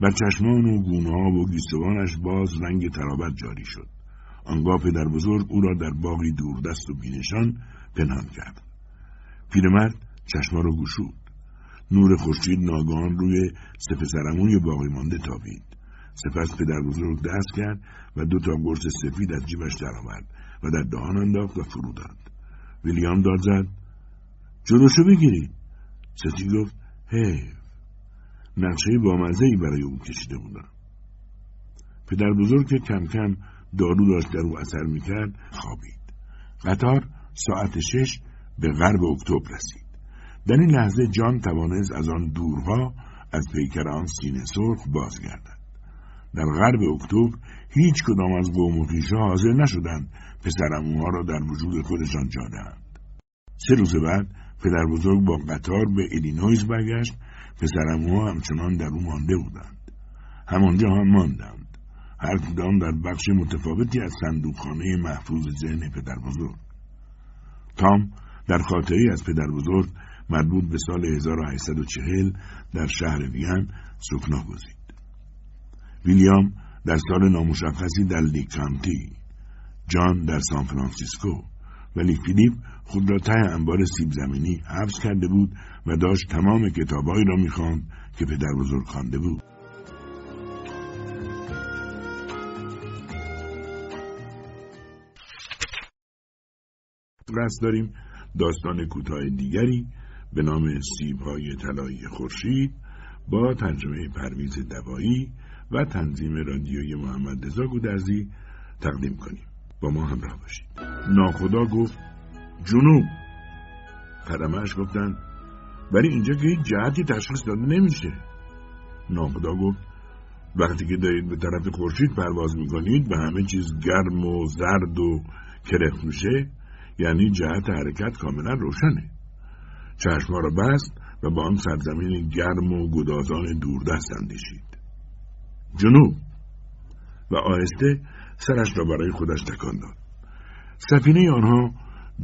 بر چشمان و گونه ها و گیسوانش باز رنگ ترابت جاری شد. آنگاه پدر بزرگ او را در باقی دوردست و بینشان پنهان کرد. پیرمرد چشما را گشود. نور خورشید ناگان روی سپسرموی باقی مانده تابید. سپس پدر بزرگ دست کرد و دو تا گرس سفید از جیبش درآورد و در دهان انداخت و فرو داد. ویلیام داد زد جلوشو بگیرید ستی گفت حیف نقشه بامزه ای برای او کشیده بودم. پدر بزرگ که کم کم دارو داشت در او اثر می‌کرد خوابید. قطار ساعت شش به غرب اکتبر رسید. در این لحظه جان توانست از آن دورها از پیکر آن سینه سرخ بازگردد. در غرب اکتبر هیچ کدام از قوم و حاضر نشدند پسرعموها را در وجود خودشان جا دهند. سه روز بعد پدر بزرگ با قطار به ایلینویز برگشت پسرعموها همچنان در او مانده بودند. همانجا هم ماندند. هر کدام در بخش متفاوتی از صندوقخانه محفوظ ذهن پدر بزرگ تام در خاطری از پدر بزرگ مربوط به سال 1840 در شهر وین سکنا گزید. ویلیام در سال نامشخصی در لیک کانتی، جان در سان فرانسیسکو ولی فیلیپ خود را ته انبار سیب زمینی حبس کرده بود و داشت تمام کتابهایی را می‌خواند که پدر بزرگ خوانده بود. قصد داریم. داستان کوتاه دیگری به نام سیبهای طلایی خورشید با ترجمه پرویز دوایی و تنظیم رادیوی محمد رضا گودرزی تقدیم کنیم. با ما همراه باشید. ناخدا گفت جنوب قدمهش گفتن ولی اینجا که جهتی تشخیص داده نمیشه. ناخدا گفت وقتی که دارید به طرف خورشید پرواز می‌کنید به همه چیز گرم و زرد و کرخ میشه یعنی جهت حرکت کاملا روشنه. چشما را بست و با آن سرزمین گرم و گدازان دوردست اندیشید. جنوب. و آهسته سرش را برای خودش تکان داد. سفینه آنها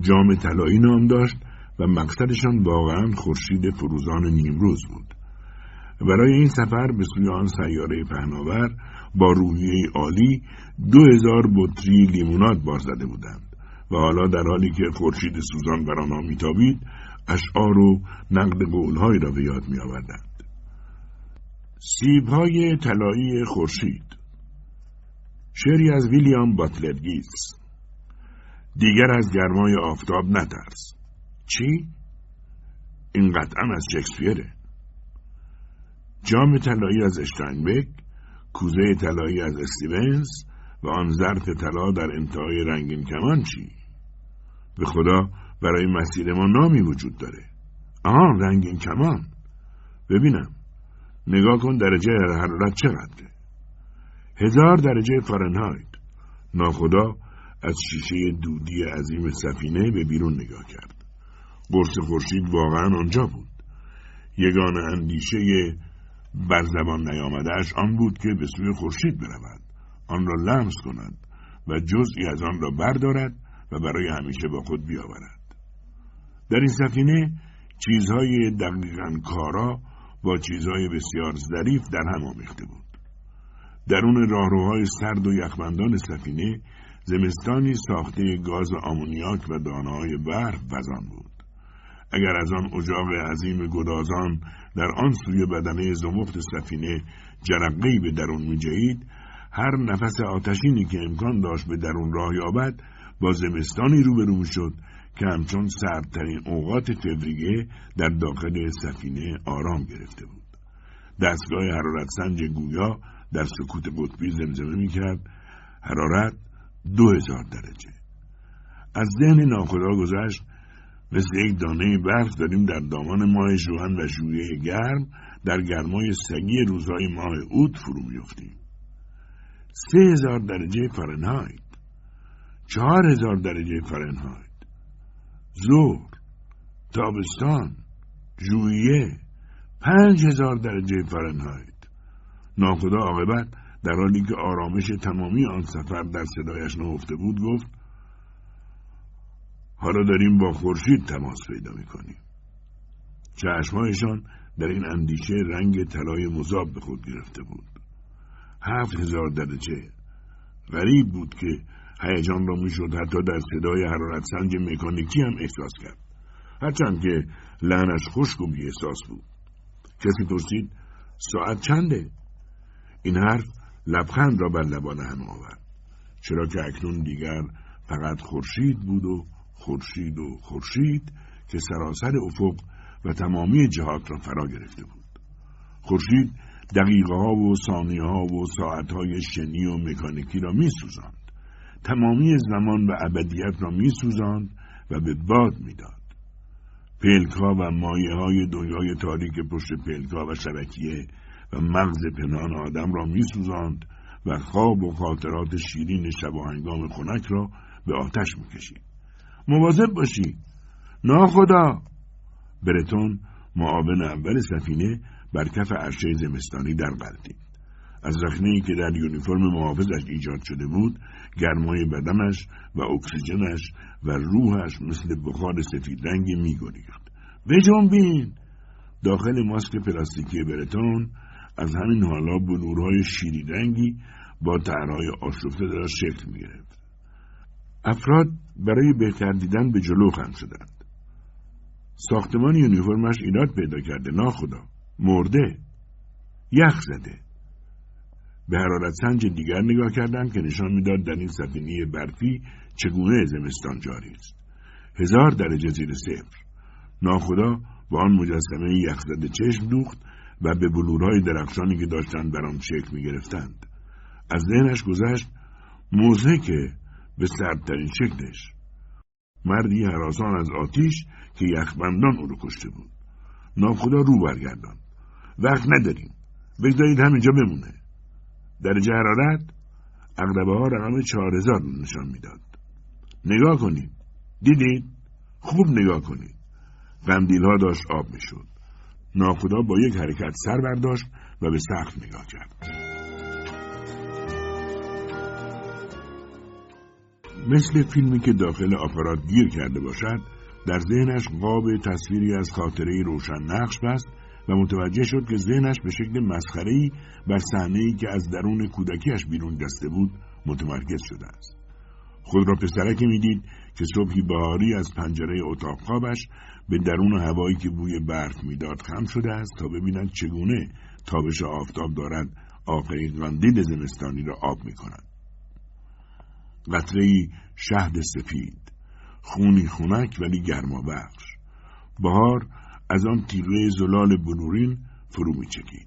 جام طلایی نام داشت و مقصدشان واقعا خورشید فروزان نیمروز بود. برای این سفر به سوی آن سیاره پهناور با روحیه عالی دو هزار بطری لیموناد بار زده بودند و حالا در حالی که خورشید سوزان بر آنها میتابید اشعار و نقد قولهایی را به یاد میآوردند. سیبهای طلایی خورشید. شعری از ویلیام باتلرگیز دیگر از گرمای آفتاب نترس. چی؟ این قطعا از شکسپیره. جام طلایی از اشتاینبک کوزه طلایی از استیونز و آن ظرف طلا در انتهای رنگین کمان چی؟ به خدا برای مسیر ما نامی وجود داره. آن رنگین کمان. ببینم. نگاه کن درجه حرارت چقدره. هزار درجه فارنهایت. ناخدا از شیشه دودی عظیم سفینه به بیرون نگاه کرد. قرص خورشید واقعا آنجا بود. یگان اندیشه بر زبان نیامدهش آن بود که به سوی خورشید برود. آن را لمس کند و جزئی از آن را بردارد و برای همیشه با خود بیاورد. در این سفینه چیزهای دقیقا کارا با چیزهای بسیار ظریف در هم آمیخته بود. درون راهروهای سرد و یخبندان سفینه زمستانی ساخته گاز آمونیاک و دانههای برف وزان بود. اگر از آن اجاق عظیم گدازان در آن سوی بدنه زمخت سفینه جرقهای به درون میجهید هر نفس آتشینی که امکان داشت به درون راه یابد با زمستانی روبرو شد که همچون سردترین اوقات فوریه در داخل سفینه آرام گرفته بود. دستگاه حرارت سنج گویا در سکوت قطبی زمزمه می‌کرد. حرارت دو هزار درجه. از ذهن ناخدا گذشت مثل یک دانه برف داریم در دامان ماه جوهن و ژوئیه گرم در گرمای سگی روزهای ماه اوت فرو میفتیم سه هزار درجه فرنهایت چهار هزار درجه فرنهایت ظهر تابستان ژوئیه پنج هزار درجه فرنهایت ناخدا عاقبت در حالی که آرامش تمامی آن سفر در صدایش نهفته بود گفت حالا داریم با خورشید تماس پیدا می‌کنیم. چشمهایشان در این اندیشه رنگ طلای مذاب به خود گرفته بود. هفت هزار درجه غریب بود که هیجان را می‌شد حتی در صدای حرارت سنج مکانیکی هم احساس کرد. هرچند که لعنش خشک و بی احساس بود. کسی پرسید ساعت چنده؟ این حرف لبخند را بر لبان هم آورد. چرا که اکنون دیگر فقط خورشید بود و خورشید و خورشید که سراسر افق و تمامی جهات را فرا گرفته بود خورشید دقیقه ها و ثانیه ها و ساعت های شنی و مکانیکی را می سوزند. تمامی زمان و ابدیت را می و به باد می‌داد. پلکا و مایه های دنیای تاریک پشت پلکا و شبکیه و مغز پنهان آدم را می و خواب و خاطرات شیرین شب و هنگام خنک را به آتش می کشید. مواظب باشی. ناخدا برتون معاون اول سفینه بر کف عرشه زمستانی در قلدید از رخنه که در یونیفرم محافظش ایجاد شده بود گرمای بدنش و اکسیژنش و روحش مثل بخار سفید رنگی میگریخت. بجنبین! داخل ماسک پلاستیکی برتون از همین حالا بلورهای شیری رنگی با طرحهای آشفته در شکل می‌گرفت. افراد برای بهتر دیدن به جلو خم شدند. ساختمان یونیفرمش ایراد پیدا کرده ناخدا. مرده. یخ زده. به حرارت سنج دیگر نگاه کردند که نشان می‌داد در این سفینه برفی چگونه زمستان جاری است. هزار درجه زیر صفر. ناخدا با آن مجسمه یخزده چشم دوخت و به بلورهای درخشانی که داشتند بر آن شکل می گرفتند. از ذهنش گذشت موزه که به سردترین شکلش. مردی حراسان از آتیش که یخبندان او رو کشته بود. ناخدا رو برگردان. وقت نداریم. بگذارید همینجا بمونه. درجه حرارت اغلبه ها رقم چهار هزار نشان می‌داد. نگاه کنید. دیدید؟ خوب نگاه کنید. قندیل ها داشت آب می‌شد. ناخدا با یک حرکت سر برداشت و به سقف نگاه کرد. مثل فیلمی که داخل آپارات گیر کرده باشد در ذهنش قاب تصویری از خاطره روشن نقش بست و متوجه شد که ذهنش به شکل مسخره‌ای بر صحنه‌ای که از درون کودکیش بیرون دسته بود متمرکز شده است خود را پسرکی می‌دید که صبحی بهاری از پنجره اتاق خوابش به درون هوایی که بوی برف می‌داد خم شده است تا ببیند چگونه تابش آفتاب دارد آقای قندیل زمستانی را آب می کند. قطره شهد سفید خونی خونک ولی گرما بخش بهار از آن تیغه زلال بلورین فرو می چکید.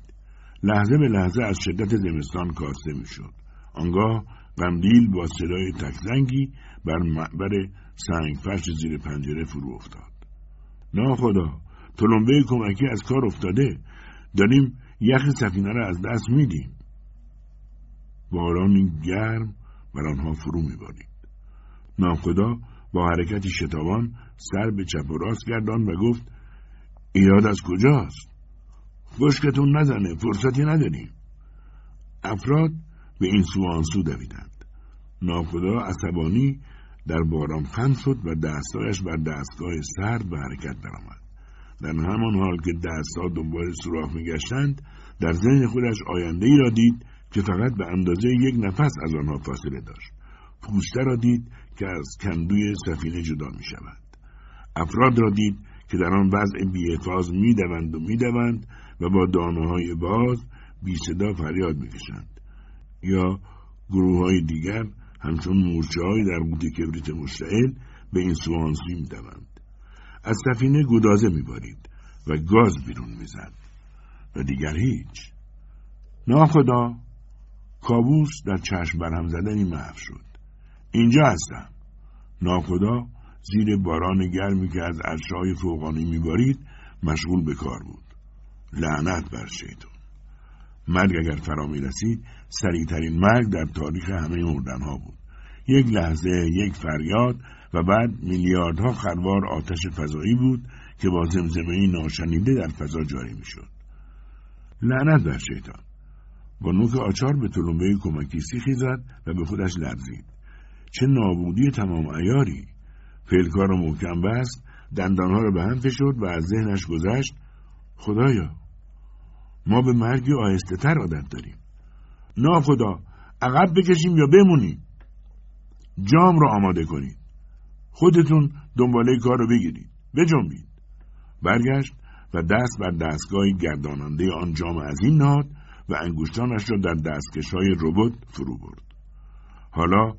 لحظه به لحظه از شدت زمستان کاسته می شد. آنگاه قندیل با صدای تکزنگی بر معبر سنگ فرش زیر پنجره فرو افتاد. ناخدا تلمبه کمکی از کار افتاده داریم یخ سفینه را از دست میدیم بارانی گرم بر آنها فرو میبارید ناخدا با حرکتی شتابان سر به چپ و راست گردان و گفت ایراد از کجاست؟ خشکتون نزنه فرصتی نداریم افراد به این سو آن سو دویدند ناخدا عصبانی در باران خم شد و دستایش بر دستگاه سرد به حرکت درآمد. در همان حال که دستها دنبال سوراخ میگشتند در ذهن خودش آینده ای را دید که فقط به اندازه یک نفس از آنها فاصله داشت پوسته را دید که از کندوی سفینه جدا می شود افراد را دید که در آن وضع بیحفاظ می دوند و می دوند و با دانه های باز بی صدا فریاد می کشند. یا گروه های دیگر همچون مورچه های در قوط کبریت مشتعل به این سوانسی می دوند. از سفینه گدازه می بارید و گاز بیرون می زد. و دیگر هیچ ناخدا کابوس در چشم برهم زدنی محو شد. اینجا هستم. ناخدا زیر باران گرمی که از عرشهای فوقانی میبارید مشغول به کار بود. لعنت بر شیطان. مرگ اگر فرا می رسید سریعترین مرگ در تاریخ همه مردنها بود. یک لحظه یک فریاد و بعد میلیاردها خروار آتش فضایی بود که با زمزمه ناشنیده در فضا جاری می‌شد. لعنت بر شیطان. با نوک آچار به تلمبه کمکی سیخی زد و به خودش لرزید. چه نابودی تمام ایاری فلکار را محکم بست دندانها را به هم فشرد و از ذهنش گذشت خدایا ما به مرگی آهسته تر عادت داریم. ناخدا عقب بکشیم یا بمونیم؟ جام را آماده کنید. خودتون دنباله کار رو بگیرید. بجنبید. برگشت و دست بر دستگاه گرداننده آن جام عظیم نهاد و انگشتانش را در دستکش های ربات فرو برد. حالا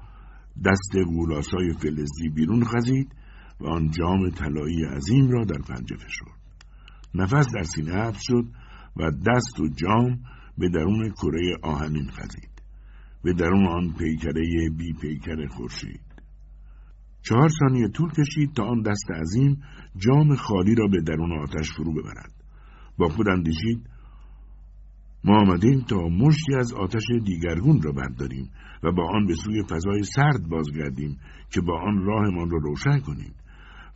دست غولاسای فلزی بیرون خزید و آن جام طلایی عظیم را در پنجه فشرد. نفس در سینه حبس شد و دست و جام به درون کره آهنین خزید. به درون آن پیکره بی پیکر خورشید. چهار ثانیه طول کشید تا آن دست عظیم جام خالی را به درون آتش فرو ببرد. با خود اندیشید ما آمدیم تا مشتی از آتش دیگرگون را برداریم و با آن به سوی فضای سرد بازگردیم که با آن راهمان را رو روشن کنیم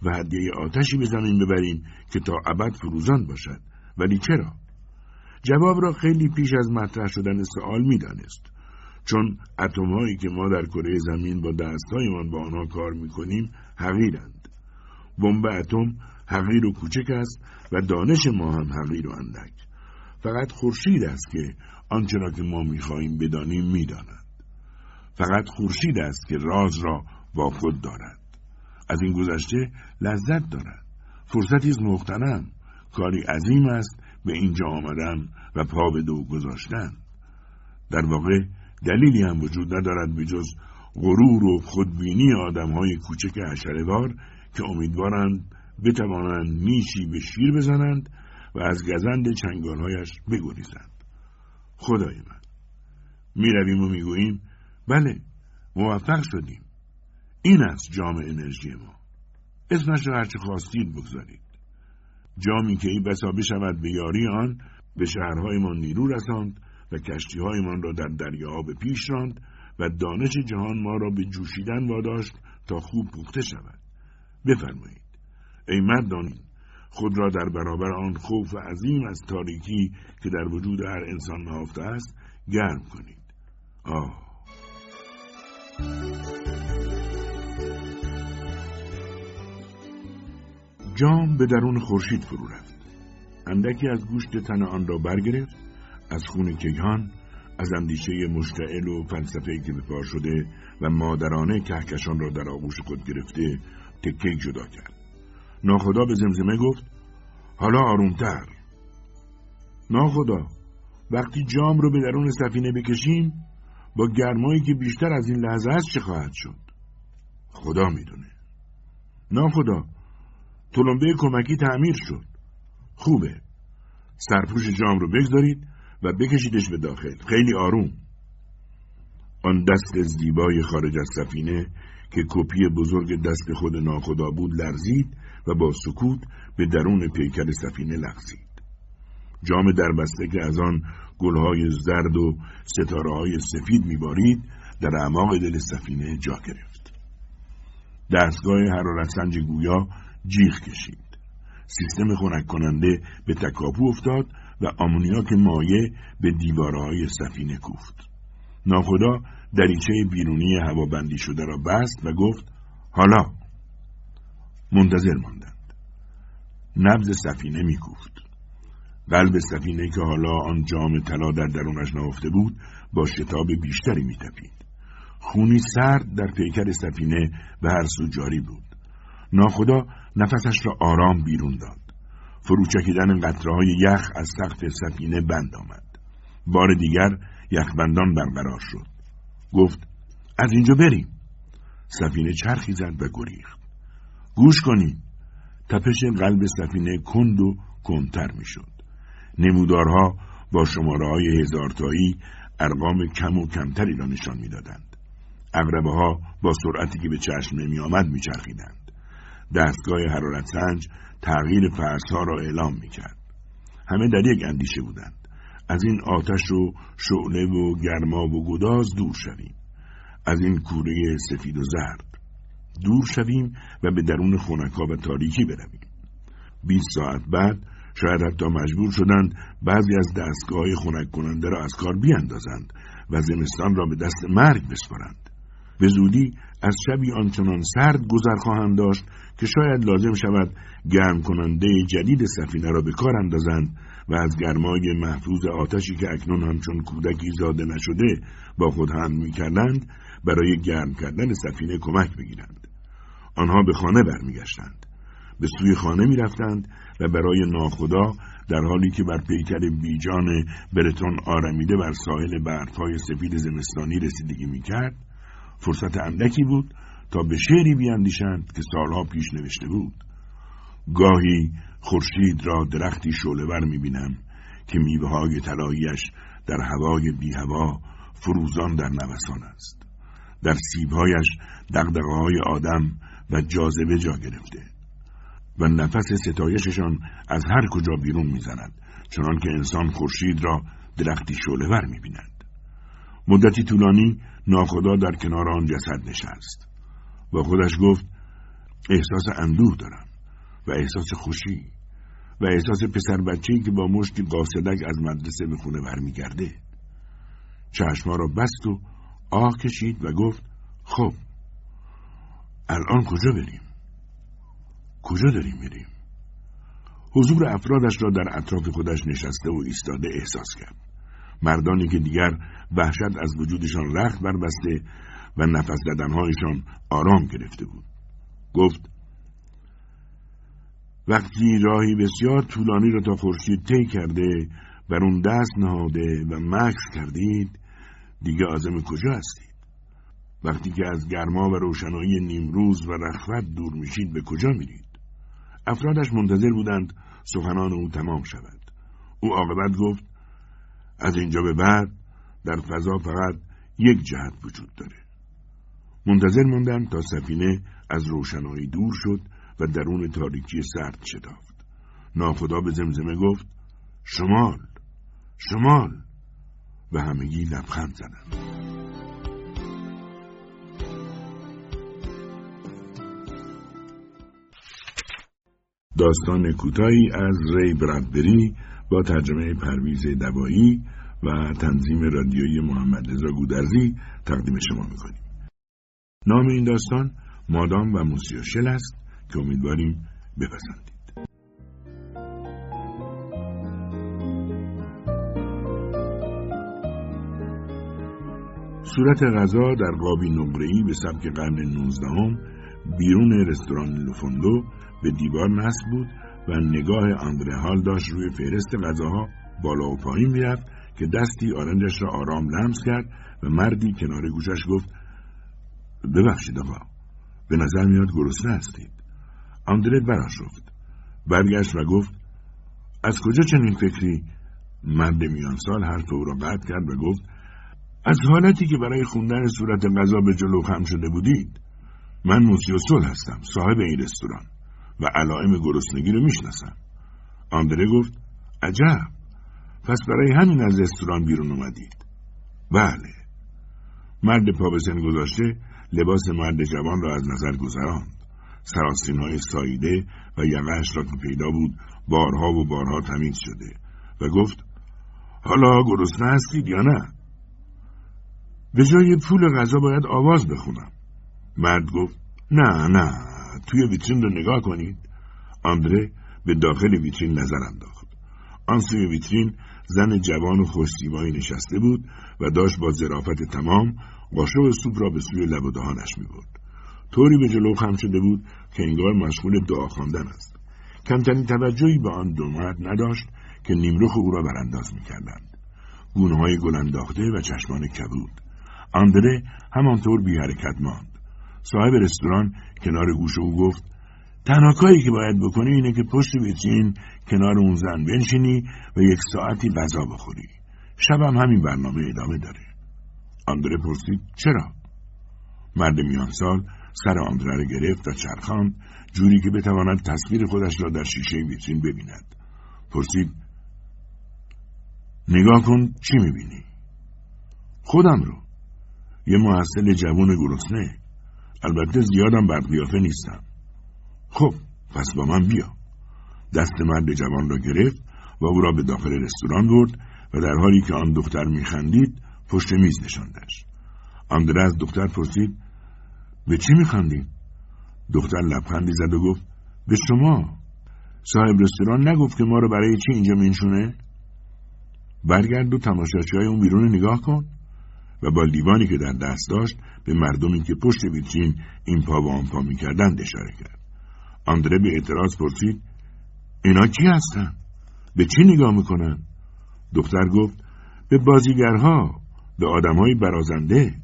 و هدیه آتشی به زمین ببریم که تا ابد فروزان باشد. ولی چرا؟ جواب را خیلی پیش از مطرح شدن سوال می‌دانست. چون اتمهایی که ما در کره زمین با دستهایمان با آنها کار می‌کنیم حقیرند. بمب اتم حقیر و کوچک است و دانش ما هم حقیر و اندک. فقط خورشید است که آنچه را که ما می‌خواهیم بدانیم می‌داند. فقط خورشید است که راز را با خود دارد. از این گذشته لذت دارد. فرصتی از مختنم. کاری عظیم است به اینجا آمدن و پا به دو گذاشتن. در واقع دلیلی هم وجود ندارد به جز غرور و خودبینی آدم های کوچک حشرهوار که امیدوارند بتوانند نیشی به شیر بزنند و از گزند چنگالهایش بگریزند. خدای من می‌رویم و می‌گوییم بله موفق شدیم. این است جام انرژی ما. اسمش را هرچه خواستید بگذارید. جامی که این بسا بشود به یاری آن به شهرهایمان نیرو رساند و کشتیهایمان را در دریاها به پیش راند و دانش جهان ما را به جوشیدن واداشت تا خوب پخته شود. بفرمایید. ای مردانی خود را در برابر آن خوف عظیم از تاریکی که در وجود هر انسان نهفته است گرم کنید. آه. جام به درون خورشید فرو رفت. اندکی از گوشت تن آن را برگرفت از خون کیهان از اندیشه مشتعل و فلسفه که به شده و مادرانه کهکشان را در آغوش خود گرفته تکه جدا کرد. ناخدا به زمزمه گفت حالا آرومتر. ناخدا وقتی جام رو به درون سفینه بکشیم با گرمایی که بیشتر از این لحظه است چه خواهد شد؟ خدا می‌دونه. ناخدا تلمبه کمکی تعمیر شد. خوبه. سرپوش جام رو بگذارید و بکشیدش به داخل. خیلی آروم. آن دست زیبای خارج از سفینه که کپی بزرگ دست خود ناخدا بود لرزید و با سکوت به درون پیکر سفینه لغزید. جام دربسته که از آن گلهای زرد و ستاره سفید میبارید در اعماق دل سفینه جا گرفت. دستگاه حرارت سنج گویا جیغ کشید. سیستم خنک کننده به تکاپو افتاد و آمونیاک مایع به دیوارهای سفینه کوفت. ناخدا دریچه بیرونی هوابندی شده را بست و گفت حالا منتظر ماندند. نبز سفینه میکوفت. قلب سفینه که حالا آن جام طلا در درونش نهفته بود با شتاب بیشتری میتپید. خونی سرد در پیکر سفینه به هر سو جاری بود. ناخدا نفسش را آرام بیرون داد. فروچکیدن قطرههای یخ از سقف سفینه بند آمد. بار دیگر یخبندان برقرار شد. گفت از اینجا بریم. سفینه چرخی زد و گریخت. گوش کنید تپش قلب سفینه کند و کندتر می‌شد نمودارها با شماره های هزارتایی ارقام کم و کمتری را نشان می‌دادند اقربه ها با سرعتی که به چشم نمی آمد می چرخیدند. دستگاه حرارت سنج تغییر فرسها را اعلام می کرد. همه در یک اندیشه بودند. از این آتش و شعله و گرما و گداز دور شویم. از این کوره سفید و زرد. دور شویم و به درون خونکا و تاریکی برویم. بیست ساعت بعد شاید حتی مجبور شدند بعضی از دستگاه خنک کننده را از کار بیاندازند و زمستان را به دست مرگ بسپارند. به زودی از شبی آنچنان سرد گذر خواهند داشت که شاید لازم شود گرم کننده جدید سفینه را به کار اندازند و از گرمای محفوظ آتشی که اکنون همچون کودکی زاده نشده با خود هم می‌کردند برای گرم کردن سفینه کمک بگیرند. آنها به خانه برمیگشتند. به سوی خانه می‌رفتند و برای ناخدا در حالی که بر پیکر بیجان برتون آرمیده بر ساحل برفهای سفید زمستانی رسیدگی می‌کرد فرصت اندکی بود تا به شعری بیاندیشند که سالها پیش نوشته بود گاهی خورشید را درختی شعلهور می‌بینم که میوه های طلاییش در هوای بی هوا فروزان در نوسان است در سیبهایش دقدقه های آدم و جاذبه جا گرفته و نفس ستایششان از هر کجا بیرون می‌زند چنان که انسان خورشید را درختی شعلهور می‌بیند. مدتی طولانی ناخدا در کنار آن جسد نشست و خودش گفت احساس اندوه دارم و احساس خوشی و احساس پسر بچه‌ای که با مشتی قاصدک از مدرسه به خونه برمیگرده. چشما را بست و آه کشید و گفت خب الان کجا بریم؟ کجا داریم میریم؟ حضور افرادش را در اطراف خودش نشسته و ایستاده احساس کرد. مردانی که دیگر وحشت از وجودشان رخت بربسته و نفس زدنهایشان آرام گرفته بود. گفت وقتی راهی بسیار طولانی را تا خورشید طی کرده بر اون دست نهاده و مکس کردید دیگه آزم کجا هستید؟ وقتی که از گرما و روشنایی نیمروز و رخوت دور میشید به کجا میرید؟ افرادش منتظر بودند سخنان او تمام شود. او عاقبت گفت از اینجا به بعد در فضا فقط یک جهت وجود داره. منتظر ماندند تا سفینه از روشنایی دور شد و درون تاریکی سرد شتافت. ناخدا به زمزمه گفت شمال شمال! و همگی لبخند زدند. داستان کوتاهی از ری برادبری با ترجمه پرویز دوایی و تنظیم رادیویی محمد رضا گودرزی تقدیم شما می‌کنیم. نام این داستان مادام و موسیو شل است که امیدواریم بپسندید. صورت غذا در قابی نقره‌ای به سبک قرن نوزدهم بیرون رستوران لوفوندو به دیوار نصب بود و نگاه آندره هال داشت روی فهرست غذاها بالا و پایین می‌رفت که دستی آرنجش را آرام لمس کرد و مردی کنار گوشش گفت ببخشید آقا به نظر میاد گرسنه هستید. آندره براشفت برگشت و گفت از کجا چنین فکری؟ مرد میان سال حرف او را قطع کرد و گفت از حالتی که برای خوندن صورت غذا به جلو خم شده بودید من موسیو سول هستم صاحب این رستوران و علائم گرسنگی رو می‌شناسم. آندره گفت عجب. پس برای همین از رستوران بیرون اومدید. بله. مرد پا به سن گذاشته لباس مرد جوان را از نظر گذراند. سراسین های ساییده و یقهش را که پیدا بود بارها و بارها تمیز شده و گفت حالا گرسنه هستید یا نه؟ به جای پول غذا باید آواز بخونم. مرد گفت نه نه توی ویترین رو نگاه کنید. آندره به داخل ویترین نظر انداخت. آن سوی ویترین زن جوان و خوشسیمایی نشسته بود و داشت با ظرافت تمام قاشق سوپ را به سوی لب و دهانش می‌برد. طوری به جلو خم شده بود که انگار مشغول دعا خواندن است. کمترین توجهی به آن دو مرد نداشت که نیمرخ او را برانداز می‌کردند. گونه های گل و چشمان کبود. آندره همانطور بی حرکت ماند. صاحب رستوران کنار گوش او گفت تنها کاری که باید بکنی اینه که پشت ویترین کنار اون زن بنشینی و یک ساعتی غذا بخوری. شبم همین برنامه ادامه داره. آندره پرسید چرا؟ مرد میان سال سر آندره را گرفت و چرخاند جوری که بتواند تصویر خودش را در شیشه ویترین ببیند. پرسید نگاه کن چی می‌بینی؟ خودم رو. یه محصل جوون گرسنه. البته زیادم بر نیستم. خب پس با من بیا. دست مرد جوان را گرفت و او را به داخل رستوران برد و در حالی که آن دختر میخندید پشت میز نشاندش. آندره از دختر پرسید به چی میخندید؟ دختر لبخندی زد و گفت به شما. صاحب رستوران نگفت که ما رو برای چی اینجا مینشونه؟ برگرد و تماشاچی های اون بیرون نگاه کن. و با لیوانی که در دست داشت به مردمی که پشت ویترین این پا و آن پا می‌کردند اشاره کرد آندره به اعتراض پرسید اینا کی هستن؟ به چی نگاه می‌کنن؟ دختر گفت به بازیگرها به آدمهای برازنده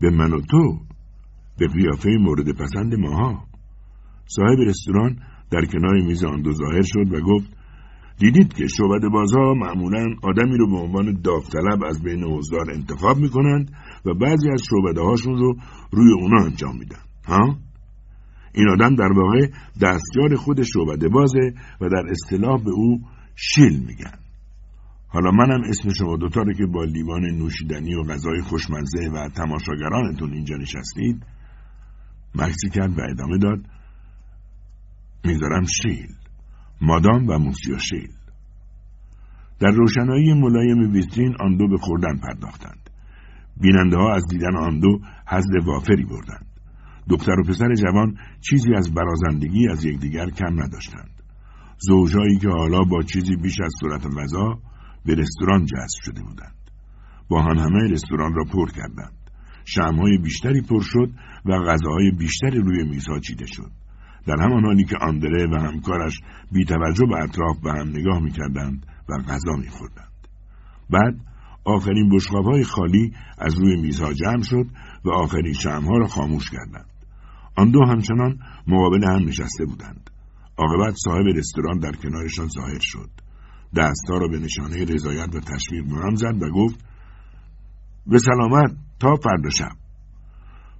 به من و تو به قیافه مورد پسند ماها صاحب رستوران در کنار میز آن دو ظاهر شد و گفت دیدید که شعبد بازها معمولا آدمی رو به عنوان داوطلب از بین حضار انتخاب می‌کنند و بعضی از شعبده هاشون رو روی اونا انجام میدن ها؟ این آدم در واقع دستیار خود شعبده بازه و در اصطلاح به او شیل میگن. حالا منم اسم شما دوتا رو که با لیوان نوشیدنی و غذای خوشمزه و تماشاگرانتون اینجا نشستید مکسی کرد و ادامه داد. می‌ذارم شیل. مادام و موسیو شیل. در روشنایی ملایم ویترین آن دو به خوردن پرداختند. بیننده ها از دیدن آن دو حضد وافری بردند. دختر و پسر جوان چیزی از برازندگی از یکدیگر کم نداشتند. زوجهایی که حالا با چیزی بیش از صورت غذا به رستوران جذب شده بودند. با هم همه رستوران را پر کردند. شمهای بیشتری پر شد و غذاهای بیشتری روی میزها چیده شد. در همان حالی که آندره و همکارش بی توجه به اطراف به هم نگاه می‌کردند و غذا میخوردند. بعد آخرین های خالی از روی میزها جمع شد و آخرین شمها را خاموش کردند. آن دو همچنان مقابل هم نشسته بودند. عاقبت صاحب رستوران در کنارشان ظاهر شد. دستها را به نشانه رضایت و تشویق به زد و گفت به سلامت تا فردا شب.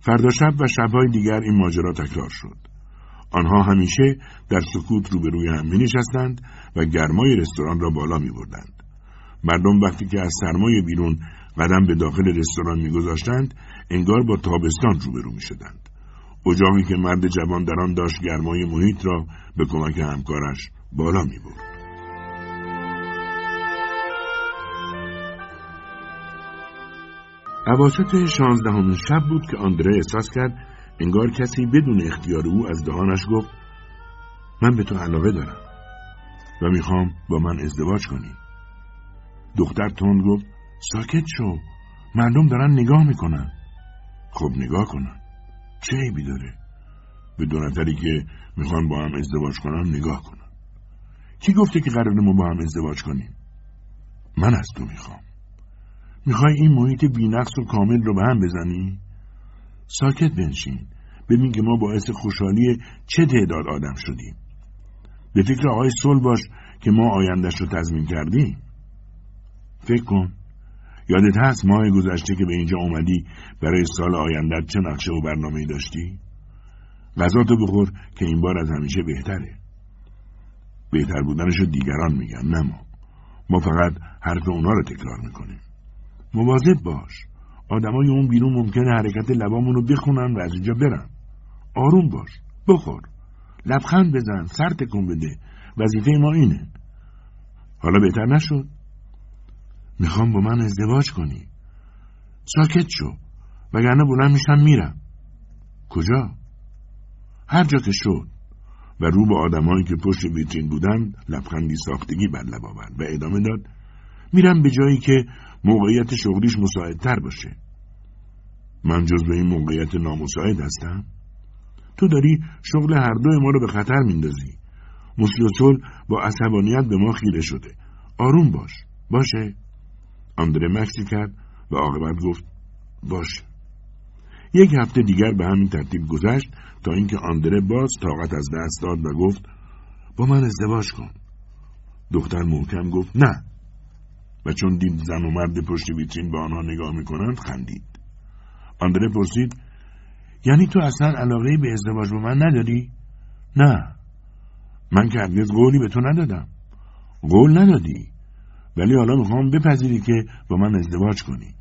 فردا شب و شبهای دیگر این ماجرا تکرار شد. آنها همیشه در سکوت روبروی هم می نشستند و گرمای رستوران را بالا می بردند. مردم وقتی که از سرمای بیرون قدم به داخل رستوران میگذاشتند انگار با تابستان روبرو می شدند. اجاقی که مرد جوان در آن داشت گرمای محیط را به کمک همکارش بالا می برد. عواسط شانزدهمین شب بود که آندره احساس کرد انگار کسی بدون اختیار او از دهانش گفت من به تو علاقه دارم و می‌خوام با من ازدواج کنی. دختر تند گفت ساکت شو مردم دارن نگاه می‌کنن. خب نگاه کنن چه عیبی داره؟ به دو نفری که می‌خوان با هم ازدواج کنن نگاه کنن. کی گفته که قرار ما با هم ازدواج کنیم؟ من از تو می‌خوام. می‌خوای این محیط بینقص و کامل رو به هم بزنی؟ ساکت بنشین. ببین که ما باعث خوشحالی چه تعداد آدم شدیم. به فکر آقای سل باش که ما آیندهش رو تضمین کردیم. فکر کن. یادت هست ماه گذشته که به اینجا اومدی برای سال آینده چه نقشه و برنامه داشتی؟ غذا تو بخور که این بار از همیشه بهتره. بهتر بودنش رو دیگران میگن نه ما. ما فقط حرف اونا رو تکرار می‌کنیم. مواظب باش. آدمای اون بیرون ممکنه حرکت لبامون رو بخونن و از اینجا برن. آروم باش بخور. لبخند بزن سر تکون بده. وظیفه ما اینه. حالا بهتر نشد. می‌خوام با من ازدواج کنی. ساکت شو. وگرنه بلند میشم میرم. کجا؟ هر جا که شد. و رو به آدمایی که پشت ویترین بودند لبخندی ساختگی بر لب آورد و ادامه داد. میرم به جایی که موقعیت شغلیش مساعدتر باشه. من جز به این موقعیت نامساعد هستم. تو داری شغل هر دو ما رو به خطر میندازی. موسیوسول با عصبانیت به ما خیره شده. آروم باش. باشه؟ آندره مکسی کرد و عاقبت گفت باشه. یک هفته دیگر به همین ترتیب گذشت تا اینکه آندره باز طاقت از دست داد و گفت با من ازدواج کن. دختر محکم گفت نه. و چون دید زن و مرد پشت ویترین به آنها نگاه می‌کنند خندید. آندره پرسید یعنی تو اصلا علاقه به ازدواج با من نداری؟ نه. من که هرگز قولی به تو ندادم. قول ندادی. ولی حالا می‌خوام بپذیری که با من ازدواج کنی.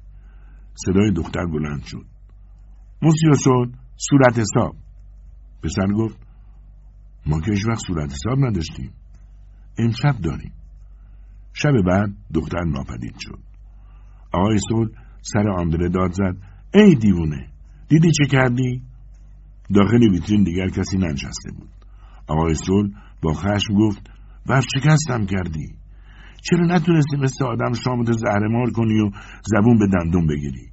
صدای دختر بلند شد. موسیوسون صورت حساب. پسر گفت ما که وقت صورت حساب نداشتیم. امشب داریم. شب بعد دختر ناپدید شد. آقای سول سر آندره داد زد ای دیوونه دیدی چه کردی؟ داخل ویترین دیگر کسی ننشسته بود. آقای سول با خشم گفت ورشکستم کردی. چرا نتونستی مثل آدم شامت زهرمار کنی و زبون به دندون بگیری؟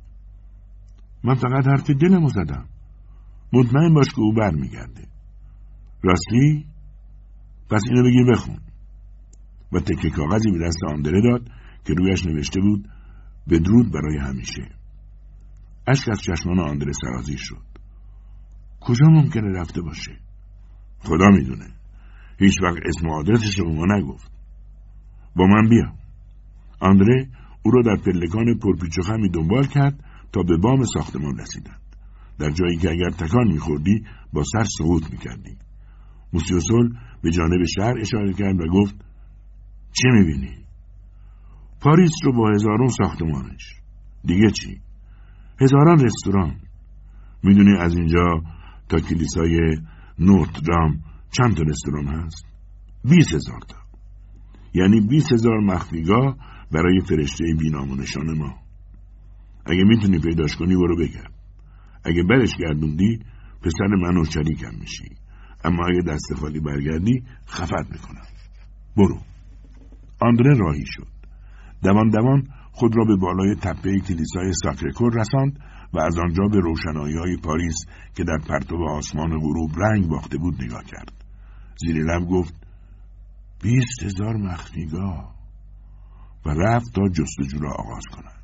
من فقط حرف دلمو زدم. مطمئن باش که او برمیگرده. راستی؟ پس اینو بگیر بخون. و تکه کاغذی به دست آندره داد که رویش نوشته بود بدرود برای همیشه. اشک از چشمان آندره سرازی شد. کجا ممکنه رفته باشه؟ خدا می‌دونه. هیچ وقت اسم و آدرسش رو ما نگفت. با من بیا. آندره او را در پلکان پرپیچ و خمی دنبال کرد تا به بام ساختمان رسیدند. در جایی که اگر تکان میخوردی با سر سقوط می‌کردی. موسیوسول به جانب شهر اشاره کرد و گفت چه می‌بینی؟ پاریس رو با هزارون ساختمانش. دیگه چی؟ هزاران رستوران. می‌دونی از اینجا تا کلیسای نورتدام چند تا رستوران هست؟ بیس هزار تا. یعنی بیس هزار مخفیگاه برای فرشته بینام نشان ما. اگه می‌تونی پیداش کنی برو بگرد. اگه برش گردوندی پسر من و شریکم میشی. اما اگه دست خالی برگردی خفت می‌کنم. برو. آندره راهی شد. دوان دوان خود را به بالای تپه کلیسای ساکرکور رساند و از آنجا به روشنایی های پاریس که در پرتو آسمان غروب رنگ باخته بود نگاه کرد. زیر لب گفت بیست هزار مخفیگاه. و رفت تا جستجو را آغاز کند.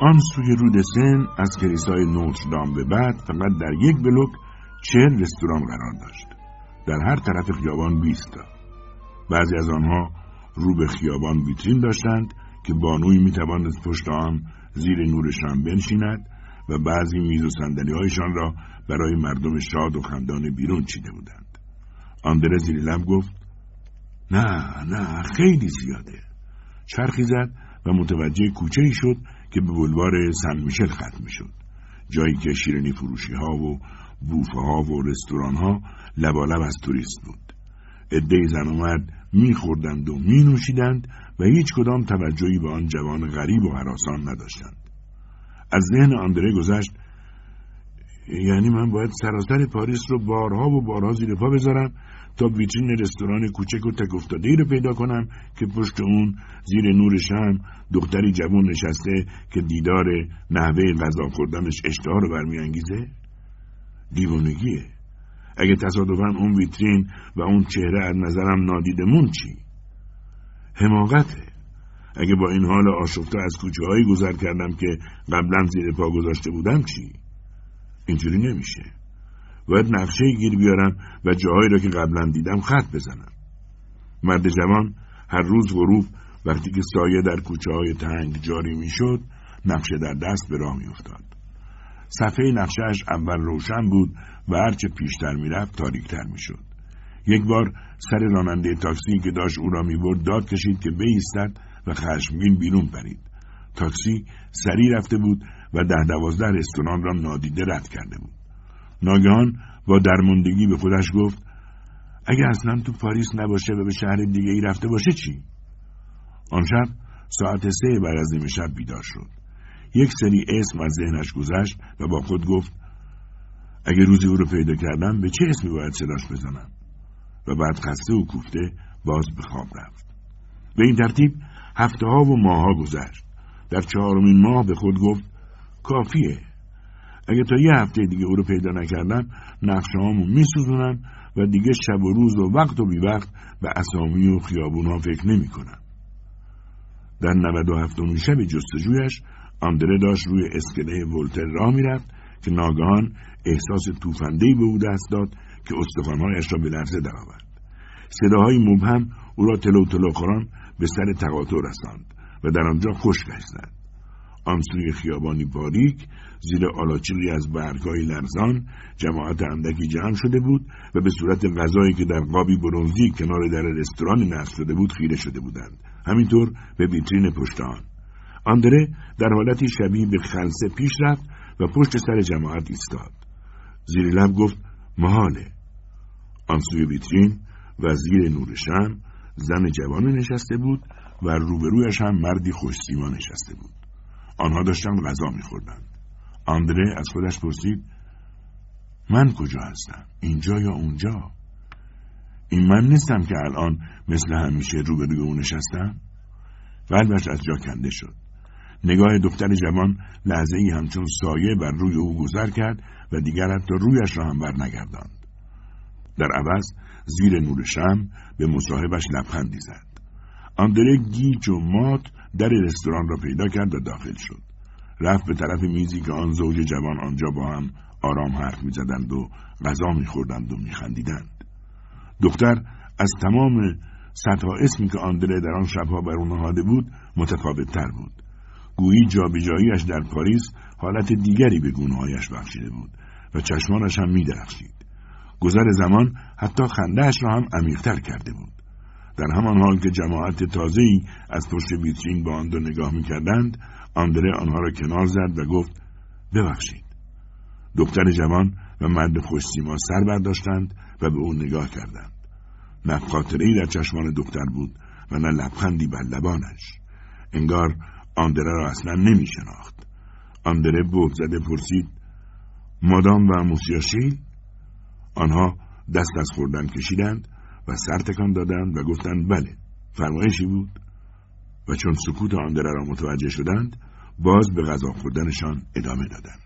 آن سوی رود سن از کلیسای نوتردام به بعد فقط در یک بلوک چهل رستوران قرار داشت. در هر طرف خیابان بیست بعضی از آنها رو به خیابان ویترین داشتند که بانوی می‌تواند پشت آن زیر نور شام بنشیند و بعضی میز و سندلی هایشان را برای مردم شاد و خندان بیرون چیده بودند. آندره زیر لب گفت نه نه خیلی زیاده. چرخی زد و متوجه کوچه ای شد که به بلوار سن میشل ختم می‌شد. جایی که شیرنی فروشی ها و بوفه ها و رستوران ها لبالب از توریست بود. عده زن و مرد میخوردند و مینوشیدند و هیچ کدام توجهی به آن جوان غریب و حراسان نداشتند. از ذهن آندره گذشت یعنی من باید سراسر پاریس رو بارها و بارها زیر پا بذارم تا ویترین رستوران کوچک و تک رو پیدا کنم که پشت اون زیر نور شم دختری جوان نشسته که دیدار نحوه غذا خوردنش اشتها رو برمیانگیزه؟ دیوانگیه. اگه تصادفا اون ویترین و اون چهره از نظرم نادیدمون چی؟ حماقته. اگه با این حال آشفته از کوچه هایی گذر کردم که قبلا زیر پا گذاشته بودم چی؟ اینجوری نمیشه. باید نقشه گیر بیارم و جاهایی را که قبلا دیدم خط بزنم. مرد جوان هر روز غروب وقتی که سایه در کوچه های تنگ جاری می‌شد نقشه در دست به راه میافتاد. صفحه نقشهش اول روشن بود و هرچه پیشتر می‌رفت تاریکتر می‌شد یک بار سر راننده تاکسی که داشت او را می‌برد داد کشید که بایستد و خشمگین بیرون پرید تاکسی سریع رفته بود و ده دوازده رستوران را نادیده رد کرده بود ناگهان با درماندگی به خودش گفت اگه اصلا تو پاریس نباشه و به شهر دیگه ای رفته باشه چی؟ آن شب ساعت سه بعد از نیمه شب بیدار شد. یک سری اسم از ذهنش گذشت و با خود گفت اگه روزی او رو پیدا کردم به چه اسمی باید صداش بزنم؟ و بعد خسته و کوفته باز به خواب رفت. به این ترتیب هفته ها و ماه ها گذشت. در چهارمین ماه به خود گفت کافیه. اگه تا یه هفته دیگه او رو پیدا نکردم نقشه هامو میسوزونم و دیگه شب و روز و وقت و بی وقت به اسامی و خیابون ها فکر نمی کنم. در 97 شب جستجویش آندره داشت روی اسکله ولتر راه می‌رفت که ناگهان احساس توفندهی به او دست داد که استخوانهایش را به لرزه درآورد. صداهای مبهم او را تلو تلو خوران به سر تقاطع رساند و در آنجا خشکش زد آن سوی خیابانی باریک زیر آلاچیقی از برگهای لرزان جماعت اندکی جمع شده بود و به صورت غذایی که در قابی برونزی کنار در رستوران نصب شده بود خیره شده بودند. همینطور به ویترین پشت آن. آندره در حالتی شبیه به خلصه پیش رفت و پشت سر جماعت ایستاد. زیر لب گفت محاله آن سوی ویترین و زیر نور زن جوانی نشسته بود و روبرویش هم مردی خوشسیما نشسته بود. آنها داشتن غذا میخوردند. آندره از خودش پرسید من کجا هستم؟ اینجا یا اونجا? این من نیستم که الان مثل همیشه روبروی او نشستم. قلبش از جا کنده شد. نگاه دختر جوان لحظه ای همچون سایه بر روی او گذر کرد و دیگر حتی رویش را هم بر نگرداند. در عوض زیر نور شم به مصاحبش لبخندی زد. آندره گیج و مات در رستوران را پیدا کرد و داخل شد. رفت به طرف میزی که آن زوج جوان آنجا با هم آرام حرف می‌زدند و غذا میخوردند و میخندیدند. دختر از تمام صدها اسمی که آندره در آن شبها بر او نهاده بود متفاوت بود. گویی جابجاییش در پاریس حالت دیگری به گونههایش بخشیده بود و چشمانش هم میدرخشید. گذر زمان حتی خندهاش را هم عمیقتر کرده بود. در همان حال که جماعت تازه‌ای از پشت ویترین با آن دو نگاه می‌کردند آندره آنها را کنار زد و گفت ببخشید. دختر جوان و مرد خوشسیما سر برداشتند و به او نگاه کردند. نه خاطره در چشمان دختر بود و نه لبخندی بر لبانش. انگار آندره را اصلا نمی شناخت. آندره بود زده پرسید مادام و موسیاشیل؟ آنها دست از خوردن کشیدند و سر تکان دادند و گفتند بله فرمایشی بود و چون سکوت آندره را متوجه شدند باز به غذا خوردنشان ادامه دادند